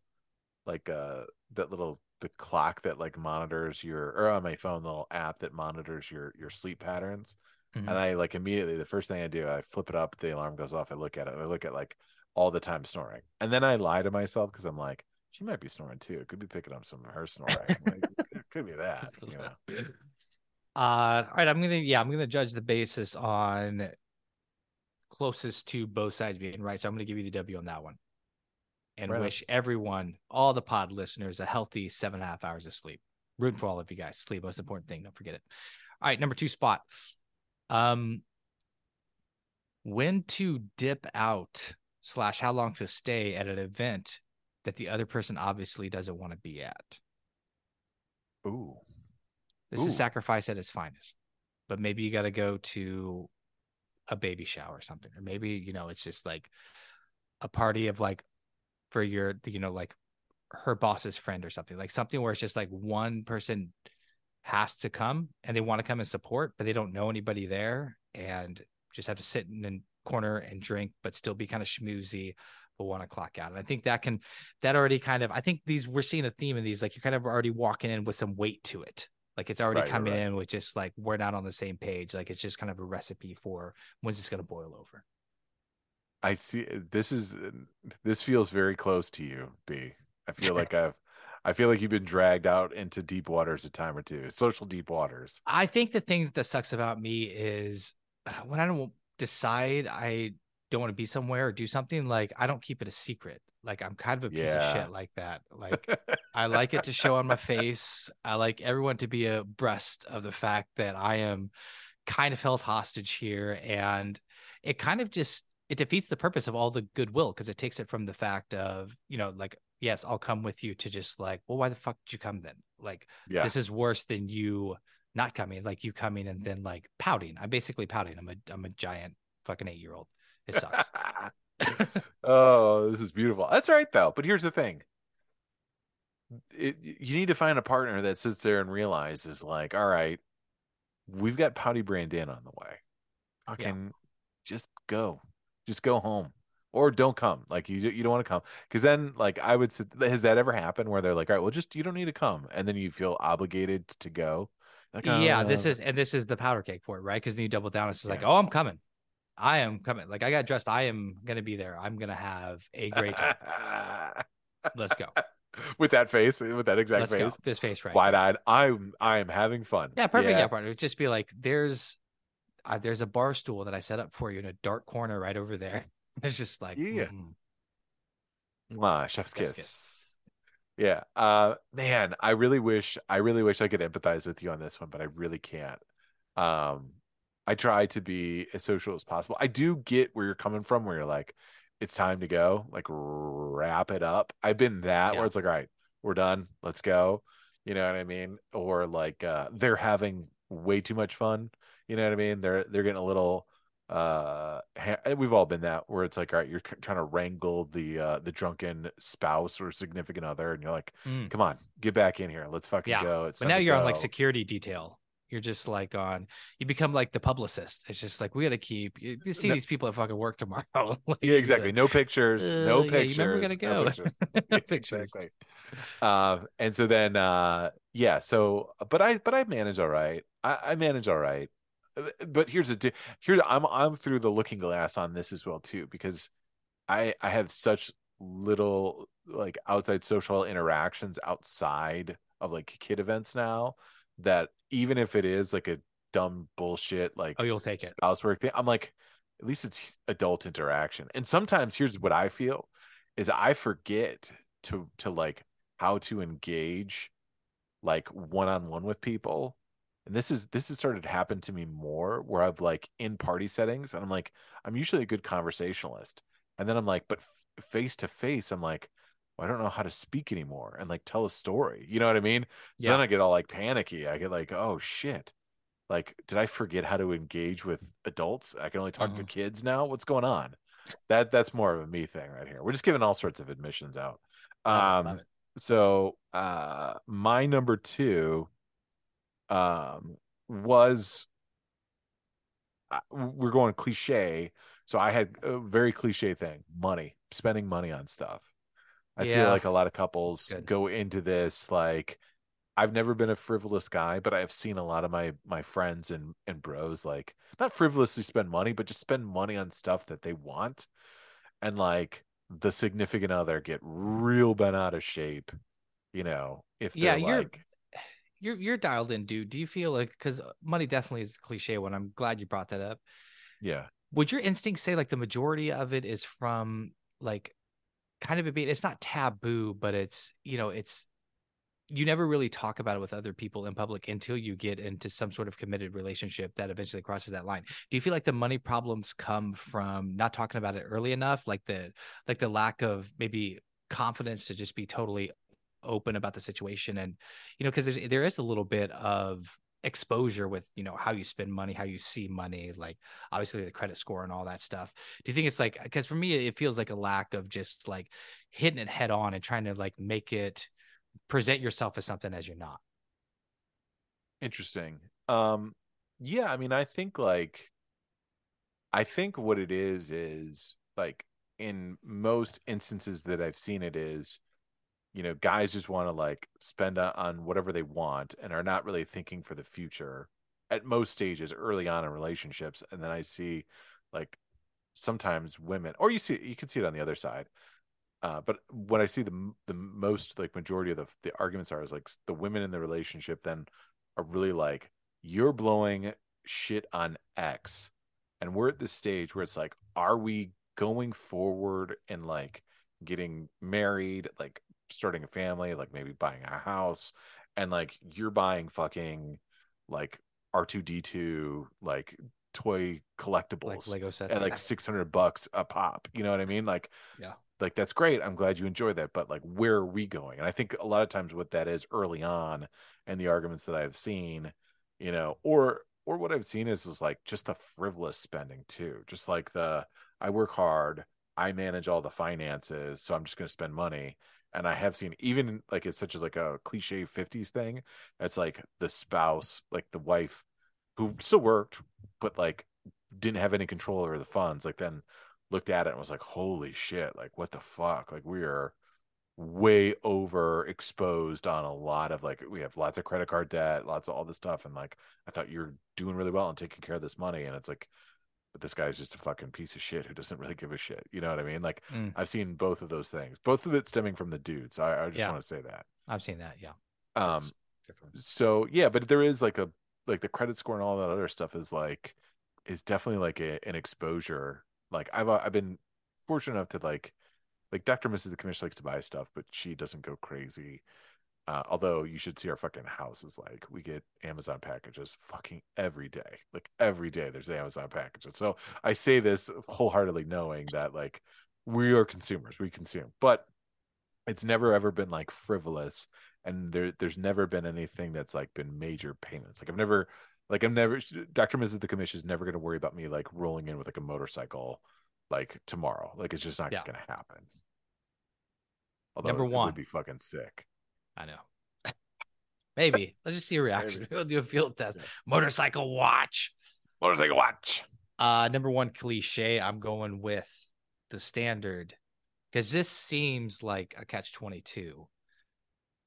like uh that little the clock that like monitors your or on my phone the little app that monitors your your sleep patterns. Mhm. And I like immediately the first thing I do, I flip it up, the alarm goes off, I look at it, and I look at like all the time snoring. And then I lie to myself because I'm like, she might be snoring too. It could be picking up some of her snoring. like, it could be that, you know. Uh, all right, I'm gonna yeah, I'm gonna judge the basis on closest to both sides being right. So I'm gonna give you the W on that one, and Right wish everyone, all the pod listeners, a healthy seven and a half hours of sleep. rooting for all of you guys. Sleep, most important thing. Don't forget it. All right, number two spot. Um, when to dip out slash how long to stay at an event that the other person obviously doesn't want to be at. Ooh. This Ooh. is sacrifice at its finest. But maybe you got to go to a baby shower or something, or maybe you know it's just like a party of like for your you know like her boss's friend or something like something where it's just like one person has to come and they want to come and support, but they don't know anybody there and just have to sit in a corner and drink, but still be kind of schmoozy, but want to clock out. And I think that can, that already kind of, I think these, we're seeing a theme in these, like you're kind of already walking in with some weight to it. Like it's already Right, coming right. in with just like, we're not on the same page. Like it's just kind of a recipe for when's this going to boil over. I see. This is this feels very close to you, B. I feel like I've, I feel like you've been dragged out into deep waters a time or two, social deep waters. I think the things that sucks about me is uh, when I don't decide I don't want to be somewhere or do something, like I don't keep it a secret. Like I'm kind of a piece of shit like that. Like I like it to show on my face. I like everyone to be abreast of the fact that I am kind of held hostage here. And it kind of just it defeats the purpose of all the goodwill because it takes it from the fact of, you know, like, yes, I'll come with you to just like, well, why the fuck did you come then? Like yeah. this is worse than you not coming, like you coming and then like pouting. I'm basically pouting. I'm a I'm a giant fucking eight year old. It sucks. oh, this is beautiful. That's right though. But here's the thing. It, you need to find a partner that sits there and realizes, like, all right, we've got Pouty Brandon on the way. I Fucking just go. Just go home. Or don't come. Like you you don't want to come. Because then like I would has that ever happened where they're like, all right, well just you don't need to come. And then you feel obligated to go. Like, oh, yeah, uh, this is and this is the powder cake for it, right? Because then you double down. And it's just like, oh, I'm coming. I am coming. Like I got dressed. I am gonna be there. I'm gonna have a great time. Let's go. with that face, with that exact Let's face. go. This face right. wide eyed. I'm I am having fun. Yeah, perfect. Yeah, partner. It'd just be like, there's, uh, there's a bar stool that I set up for you in a dark corner right over there. It's just like, Yeah. mm, Mwah, chef's Chef's kiss. kiss. Yeah. Uh man, I really wish I really wish I could empathize with you on this one, but I really can't. Um I try to be as social as possible. I do get where you're coming from where you're like it's time to go, like wrap it up. I've been that Yeah. where it's like all right, we're done, let's go. You know what I mean? Or like uh they're having way too much fun. You know what I mean? They're they're getting a little uh we've all been that where it's like all right you're trying to wrangle the uh the drunken spouse or significant other and you're like mm. come on get back in here let's fucking Yeah, go it's But now you're on like security detail. You're just like on. You become like the publicist. It's just like we got to keep. You, you see No- these people at fucking work tomorrow. like, yeah exactly no pictures no Uh, yeah, pictures you remember we no gotta pictures. go. Yeah, Pictures. exactly um and so then uh yeah so but i but i manage all right i, I manage all right Uh, Uh, but here's a di- here's i'm i'm through the looking glass on this as well too because i i have such little like outside social interactions outside of like kid events now that even if it is like a dumb bullshit like Oh, you'll take it. spouse work thing. I'm like, at least it's adult interaction. And sometimes here's what I feel is I forget to to like how to engage like one on one with people. And this is this has started to happen to me more where I've like in party settings and I'm like, I'm usually a good conversationalist. And then I'm like, but face to face, I'm like, well, I don't know how to speak anymore and like tell a story. You know what I mean? So Yeah. then I get all like panicky. I get like, oh shit like did i forget how to engage with adults i can only talk to Mhm. kids now what's going on that that's more of a me thing right here we're just giving all sorts of admissions out um so uh my number two um was uh, we're going cliche so i had a very cliche thing money spending money on stuff i feel like a lot of couples Good. go into this like I've never been a frivolous guy, but I've seen a lot of my my friends and and bros like not frivolously spend money, but just spend money on stuff that they want, and like the significant other get real bent out of shape, you know. If Yeah, you're- like, You're you're dialed in, dude. Do you feel like because uh, money definitely is a cliche one? I'm glad you brought that up. yeah, Would your instincts say like the majority of it is from like kind of it being it's not taboo, but it's you know it's you never really talk about it with other people in public until you get into some sort of committed relationship that eventually crosses that line. Do you feel like the money problems come from not talking about it early enough, like the like the lack of maybe confidence to just be totally open about the situation and you know because there's there is a little bit of exposure with you know how you spend money how you see money like obviously the credit score and all that stuff do you think it's like because for me it feels like a lack of just like hitting it head on and trying to like make it present yourself as something as you're not Interesting. Um yeah, I mean I think like I think what it is is like in most instances that I've seen it is you know guys just want to like spend on whatever they want and are not really thinking for the future at most stages early on in relationships and then I see like sometimes women or you see you can see it on the other side uh, but what I see the the most like majority of the the arguments are is like the women in the relationship then are really like you're blowing shit on X, and we're at this stage where it's like, are we going forward and like getting married, like starting a family, like maybe buying a house, and like you're buying fucking like R two D two like toy collectibles like collectibles lego sets. at like 600 bucks a pop you know what i mean? Like Yeah. like that's great i'm glad you enjoy that but like where are we going? And i think a lot of times what that is early on and the arguments that i've seen you know or or what i've seen is is like just the frivolous spending too just like the i work hard i manage all the finances so i'm just going to spend money and i have seen even like it's such as like a cliche 50s thing it's like the spouse like the wife who still worked but like didn't have any control over the funds like then looked at it and was like holy shit like what the fuck? Like we are way over exposed on a lot of like we have lots of credit card debt lots of all this stuff and like i thought you're doing really well and taking care of this money and it's like but this guy's just a fucking piece of shit who doesn't really give a shit you know what i mean? Like Mm. i've seen both of those things both of it stemming from the dude so i, I just Yeah. want to say that. I've seen that yeah. Um so yeah but there is like a like the credit score and all that other stuff is like is definitely like a, an exposure. Like i've uh, i've been fortunate enough to like like dr mrs the commission likes to buy stuff but she doesn't go crazy uh, although you should see our fucking house is like we get amazon packages fucking every day like every day there's amazon packages. So i say this wholeheartedly knowing that like we are consumers we consume but it's never ever been like frivolous and there there's never been anything that's like been major payments. Like i've never like i'm never dr mrs the commission is never going to worry about me like rolling in with like a motorcycle like tomorrow. Like it's just not Yeah. going to happen. Although Number it one. would be fucking sick i know. Maybe. Let's just see your reaction. Maybe. we'll do a field test. Yeah. motorcycle watch. Motorcycle watch. Uh, number one cliche, I'm going with the standard because this seems like a catch 22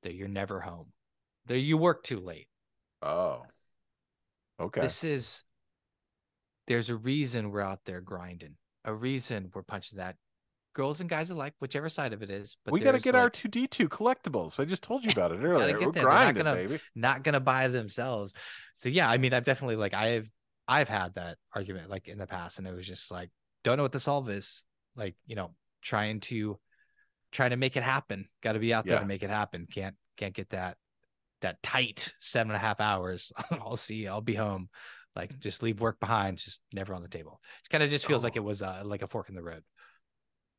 that you're never home, that you work too late. oh. Okay. This is, there's a reason we're out there grinding, a reason we're punching that girls and guys alike, whichever side of it is. But we got to get our 2d2 collectibles i just told you about it earlier we're. They're not gonna- baby not gonna buy themselves. So yeah, I mean, I've definitely like I've I've had that argument like in the past, and it was just like don't know what the solve is. Like you know, trying to trying to make it happen. Got to be out there Yeah. to make it happen. Can't can't get that that tight seven and a half hours. I'll see. I'll be home. Like just leave work behind. Just never on the table. It kind of just feels like Oh. it was uh, like a fork in the road.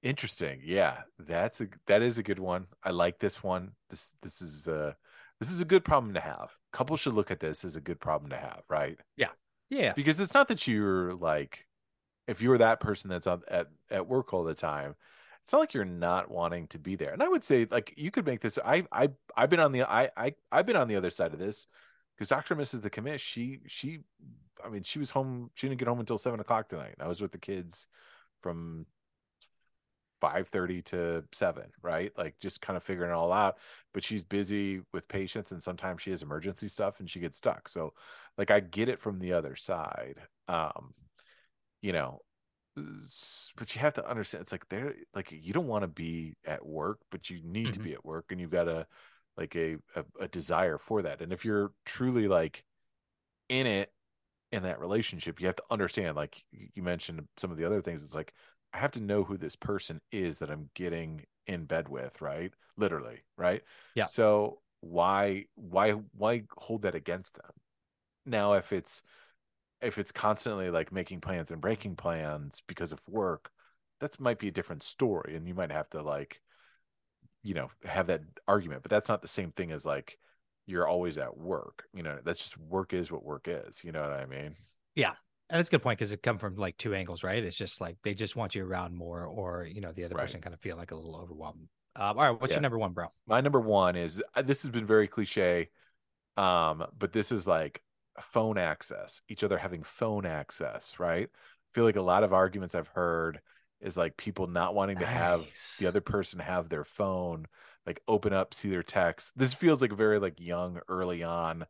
Interesting. Yeah, that's a that is a good one. I like this one. This this is uh this is a good problem to have. Couples should look at this as a good problem to have, right? Yeah. Yeah. Because it's not that you're like if you're that person that's on at at work all the time, it's not like you're not wanting to be there. And I would say like you could make this I I I've been on the I I I've been on the other side of this because Dr. Mrs. the commish, she she I mean she was home she didn't get home until seven o'clock tonight. I was with the kids from 5:30 to 7 right? Like just kind of figuring it all out but she's busy with patients and sometimes she has emergency stuff and she gets stuck. So like i get it from the other side um you know but you have to understand it's like they're like you don't want to be at work but you need to Mhm. be at work and you've got a like a, a a desire for that. And if you're truly like in it in that relationship you have to understand like you mentioned some of the other things it's like i have to know who this person is that i'm getting in bed with right? Literally right? Yeah. so why why why hold that against them? Now if it's if it's constantly like making plans and breaking plans because of work that might be a different story and you might have to like you know have that argument but that's not the same thing as like you're always at work you know? That's just work is what work is you know what i mean And that's a good point because it come from like two angles, right? It's just like they just want you around more, or you know, the other Right. person kind of feel like a little overwhelmed. Um, all right, what's Yeah. your number one, bro? my number one is uh, this has been very cliche um but this is like phone access each other having phone access right i feel like a lot of arguments i've heard is like people not wanting to have the other person have their phone like open up see their text this feels like very like young early on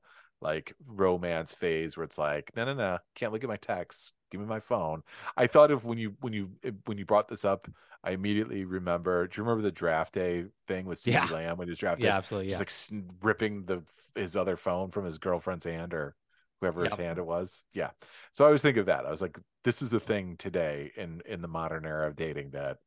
like romance phase where it's like no no no can't look at my text give me my phone i thought of when you when you eh, when you brought this up i immediately remember do you remember the draft day thing with CeeDee Yeah. lamb when he was drafted Yeah, absolutely. just Yeah, like sn- ripping the his other phone from his girlfriend's hand or whoever his Yep. hand it was. Yeah. So I always think of that. I was like, this is a thing today in in the modern era of dating that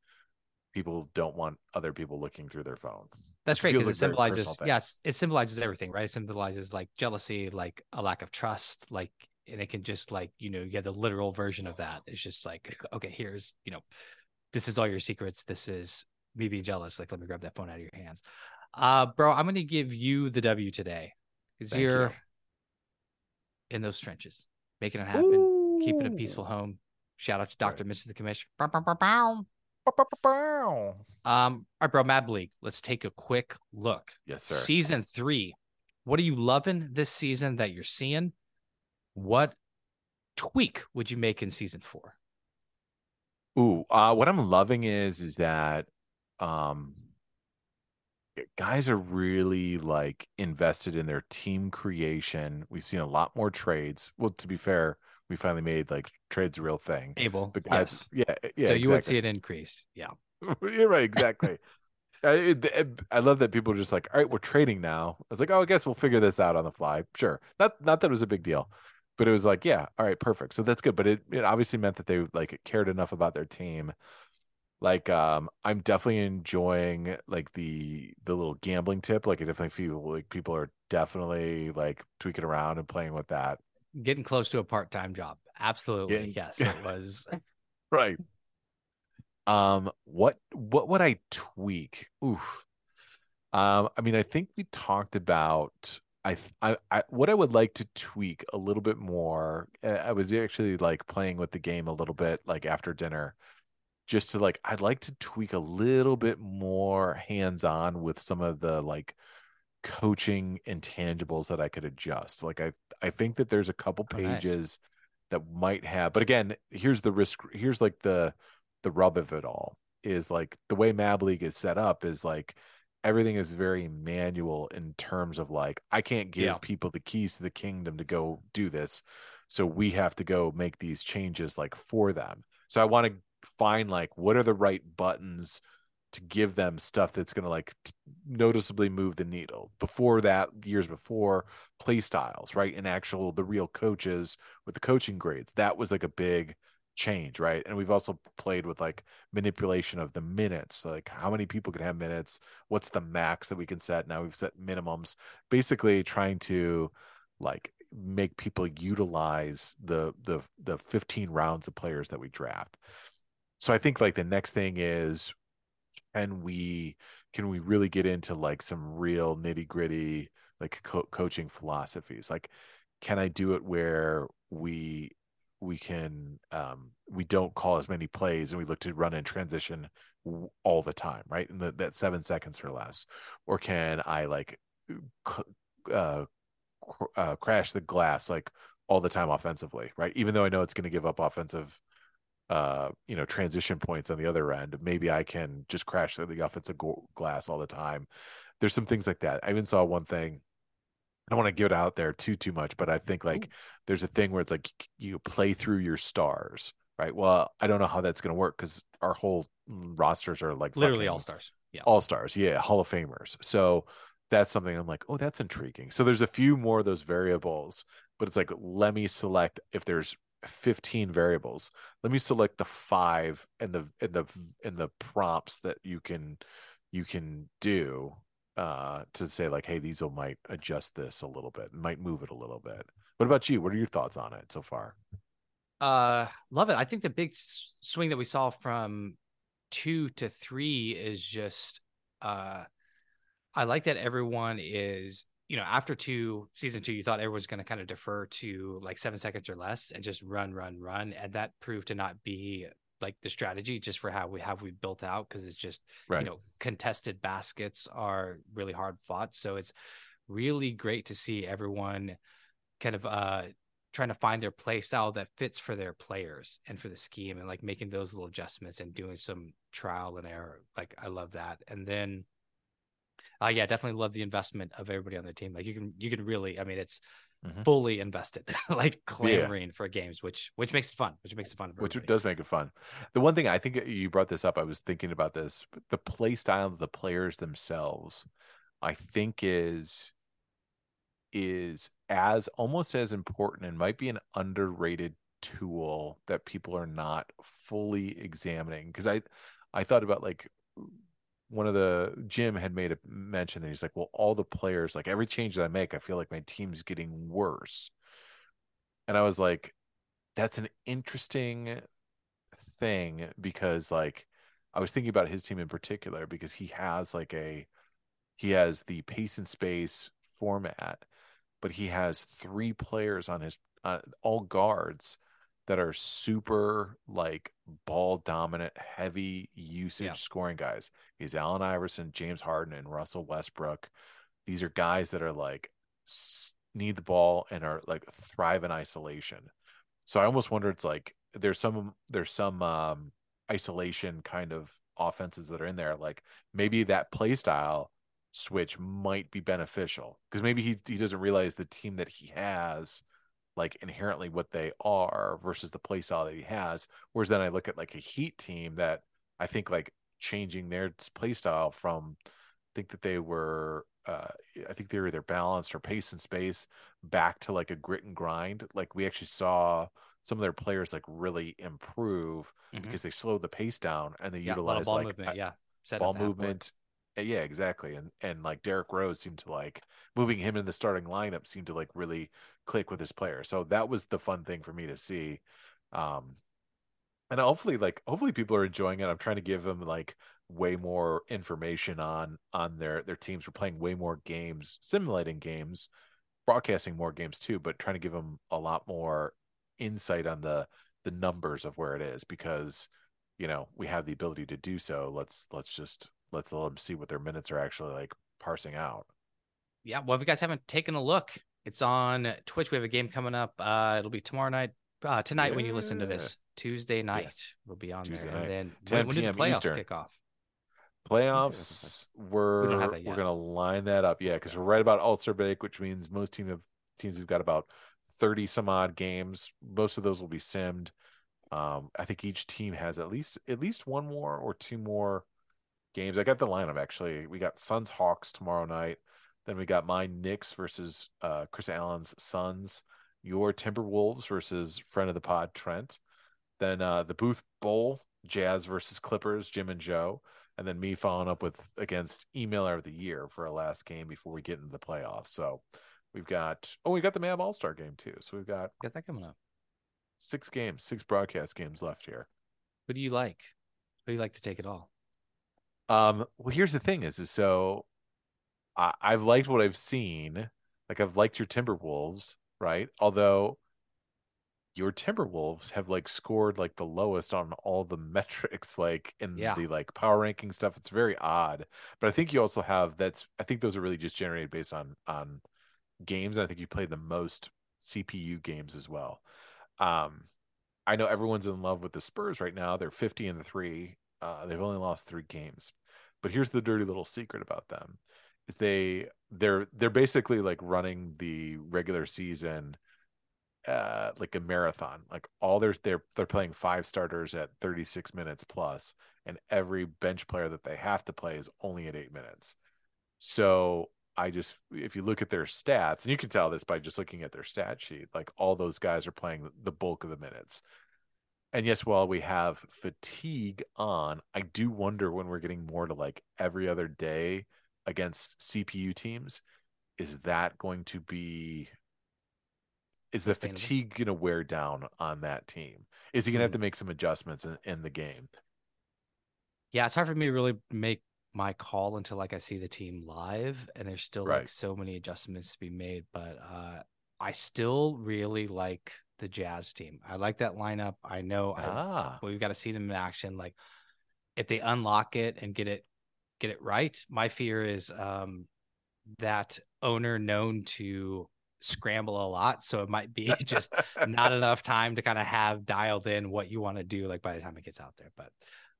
people don't want other people looking through their phone. That's great because like it a very personal symbolizes. Yes, it symbolizes everything, right? It symbolizes like jealousy, like a lack of trust, like, and it can just like you know, you have the literal version of that. It's just like, okay, here's you know, this is all your secrets. This is me being jealous. Like, let me grab that phone out of your hands. Uh, bro, I'm gonna give you the W today because Thank you. you're in those trenches, making it happen, keeping a peaceful home. Shout out to Sorry. Doctor Mrs. the Commissioner. Um, all right, bro, MAB League. Let's take a quick look. Yes, sir. Season three. What are you loving this season that you're seeing? What tweak would you make in season four? Ooh, uh, what I'm loving is is that um guys are really like invested in their team creation. We've seen a lot more trades. Well, to be fair, we finally made like trades a real thing. Able. But guys, yes. yeah, yeah. so you would exactly. see an increase. Yeah. You're right, exactly. I, I love that people are just like, all right, we're trading now. I was like, oh, I guess we'll figure this out on the fly. Sure. Not not that it was a big deal, but it was like, yeah, all right, perfect. So that's good. But it, it obviously meant that they like cared enough about their team. Like, um, I'm definitely enjoying like the the little gambling tip. Like, I definitely feel like people are definitely like tweaking around and playing with that. Getting close to a part time job. Absolutely. Yes, it was. Right. Um, what what would I tweak? Oof. Um, I mean, I think we talked about I I, I what I would like to tweak a little bit more. uh, I was actually like playing with the game a little bit like after dinner, just to like I'd like to tweak a little bit more hands-on with some of the like coaching intangibles that I could adjust. Like I I think that there's a couple Oh, nice. pages that might have, but again, here's the risk. Here's like the the rub of it all is like the way Mab League is set up is like everything is very manual in terms of like I can't give Yeah. people the keys to the kingdom to go do this. So we have to go make these changes like for them. So I want to find like what are the right buttons to give them stuff that's going to like noticeably move the needle. Before that, years before, play styles, right? And actual the real coaches with the coaching grades. That was like a big change, right? And we've also played with like manipulation of the minutes, like how many people can have minutes, what's the max that we can set. Now we've set minimums, basically trying to like make people utilize the the the 15 rounds of players that we draft. So I think like the next thing is can we can we really get into like some real nitty gritty like co- coaching philosophies? Like can i do it where we we can um we don't call as many plays and we look to run in transition all the time right? And the, that seven seconds or less. Or can i like uh, uh crash the glass like all the time offensively right? Even though i know it's going to give up offensive uh, you know, transition points on the other end. Maybe I can just crash the, the offensive go- glass all the time. There's some things like that. I even saw one thing. I don't want to give it out there too too much, but I think like there's a thing where it's like you play through your stars, right? Well, I don't know how that's going to work because our whole rosters are like Literally all stars. Yeah. all stars yeah hall of famers so that's something i'm like oh that's intriguing so there's a few more of those variables but it's like let me select if there's 15 variables let me select the five and the and the and the prompts that you can you can do uh, to say like, hey, these will might adjust this a little bit, might move it a little bit. What about you? What are your thoughts on it so far? Uh, love it. I think the big swing that we saw from two to three is just, uh, I like that everyone is, you know, after two season two, you thought everyone was going to kind of defer to like seven seconds or less and just run, run, run, and that proved to not be like the strategy just for how we have we built out because it's just Right. you know contested baskets are really hard fought. So it's really great to see everyone kind of uh trying to find their play style that fits for their players and for the scheme and like making those little adjustments and doing some trial and error. Like i love that. And then uh yeah definitely love the investment of everybody on the team like you can you can really i mean it's Mhm. fully invested like clamoring for games which which makes it fun which makes it fun which does make it fun. The one thing I think you brought this up, I was thinking about this. The play style of the players themselves, I think is is as almost as important and might be an underrated tool that people are not fully examining. Because I I thought about like one of the Jim had made a mention that he's like, well, all the players, like every change that I make, I feel like my team's getting worse. And I was like, that's an interesting thing because like I was thinking about his team in particular because he has like a he has the pace and space format, but he has three players on his uh, all guards that are super like ball dominant, heavy usage Yeah. scoring guys. He's Allen Iverson, James Harden, and Russell Westbrook. These are guys that are like need the ball and are like thrive in isolation. So I almost wonder it's like there's some there's some um isolation kind of offenses that are in there. Like maybe that play style switch might be beneficial because maybe he he doesn't realize the team that he has like inherently what they are versus the play style that he has. Whereas then I look at like a Heat team that I think like changing their play style from I think that they were uh I think they were either balanced or pace and space back to like a grit and grind. Like we actually saw some of their players like really improve Mhm. because they slowed the pace down and they yeah, a utilize like movement a- yeah set ball up the half court. movement. Uh, Yeah, exactly. And and like Derrick Rose seemed to like moving him in the starting lineup seemed to like really click with his player. So that was the fun thing for me to see. Um and hopefully like hopefully people are enjoying it. I'm trying to give them like way more information on on their their teams. We're playing way more games, simulating games, broadcasting more games too, but trying to give them a lot more insight on the the numbers of where it is because you know we have the ability to do so. Let's let's just let's let them see what their minutes are actually like parsing out. yeah well if you guys haven't taken a look it's on twitch we have a game coming up uh it'll be tomorrow night uh tonight when you listen to this tuesday night we'll be on Tuesday there night. and then 10 when, when do the p.m. playoffs Eastern. kick off Playoffs, we're don't we're gonna line that up, yeah, because we're right about All-Star break, which means most team have teams have got about thirty some odd games. Most of those will be simmed. Um, I think each team has at least at least one more or two more games. I got the lineup actually. We got Suns Hawks tomorrow night. Then we got my Knicks versus uh, Chris Allen's Suns. Your Timberwolves versus friend of the pod Trent. Then uh, the Booth Bowl Jazz versus Clippers Jim and Joe. And then me following up with against emailer of the year for our last game before we get into the playoffs. So we've got oh we got the Mab All Star game too. So we've got got that coming up six games, six broadcast games left here. what do you like what do you like to take it all Um, well, here's the thing: is, is so I, I've liked what I've seen. Like I've liked your Timberwolves, right? Although your Timberwolves have like scored like the lowest on all the metrics, like in Yeah. the like power ranking stuff. It's very odd. But I think you also have that's. I think those are really just generated based on on games. I think you play the most CPU games as well. Um, I know everyone's in love with the Spurs right now. They're 50 and 3. Uh, they've only lost three games. But here's the dirty little secret about them is they they're they're basically like running the regular season uh like a marathon. Like all their they're they're playing five starters at 36 minutes plus, and every bench player that they have to play is only at eight minutes. So I just if you look at their stats, and you can tell this by just looking at their stat sheet, like all those guys are playing the bulk of the minutes. And yes, while we have fatigue on, I do wonder when we're getting more to like every other day against CPU teams, is that going to be is the fatigue going to wear down on that team? Is he going to have Mm. to make some adjustments in, in the game? Yeah, it's hard for me to really make my call until like I see the team live, and there's still like so many adjustments to be made. But uh, I still really like the Jazz team. I like that lineup. I know I, Ah, we've got to see them in action. Like if they unlock it and get it get it right, my fear is um, that owner known to scramble a lot, so it might be just not enough time to kind of have dialed in what you want to do like by the time it gets out there but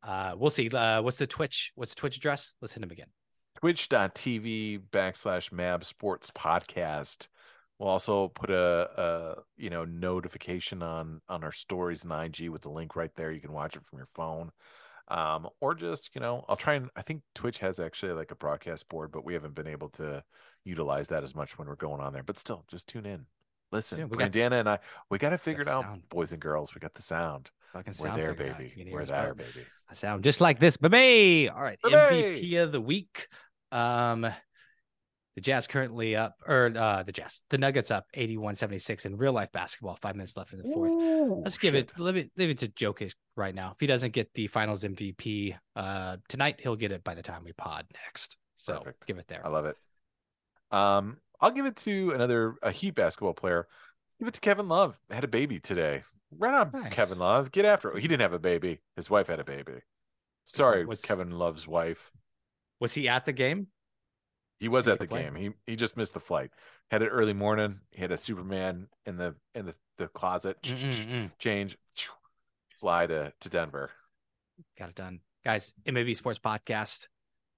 uh we'll see uh what's the twitch what's the twitch address let's hit him again twitch.tv backslash mab sports podcast we'll also put a, a you know notification on on our stories and ig with the link right there. You can watch it from your phone. Um or just you know i'll try and i think twitch has actually like a broadcast board but we haven't been able to utilize that as much when we're going on there. But still just tune in. Listen Yeah, we got- brandana and i we got to figure it out sound. boys and girls. We got the sound. Fucking we're sound there figured out. If baby we're there baby. I sound just like this. Baby all right Baby! mvp of the week. Um the jazz currently up or uh the jazz the nuggets up 81-76 in real life basketball five minutes left in the fourth Ooh, Let's give shit. it leave it leave it to Jokic right now. If he doesn't get the finals MVP uh tonight, he'll get it by the time we pod next. So Perfect. give it there. I love it. Um, I'll give it to another a Heat basketball player. Let's give it to Kevin Love. Had a baby today. Right on, Nice. Kevin Love. Get after it. He didn't have a baby. His wife had a baby. Sorry, Was- Kevin Love's wife. Was he at the game? He was at the game. He he just missed the flight. Had it early morning. He had a Superman in the in the, the closet. Mm-mm-mm. Change. Fly to to Denver. Got it done. Guys, MAB Sports Podcast.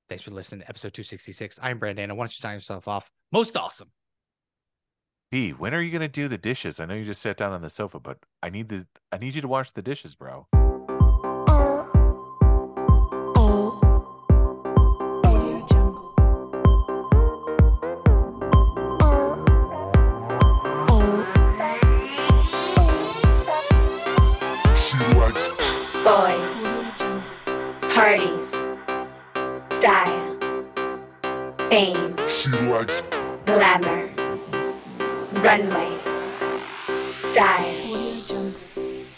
Thanks for listening to episode 266. I'm Brandon. Why don't you sign yourself off? Most awesome. B, when are you gonna do the dishes? I know you just sat down on the sofa, but I need the I need you to wash the dishes, bro. Fame, she likes glamour, runway, style,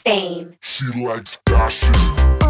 fame, she likes fashion.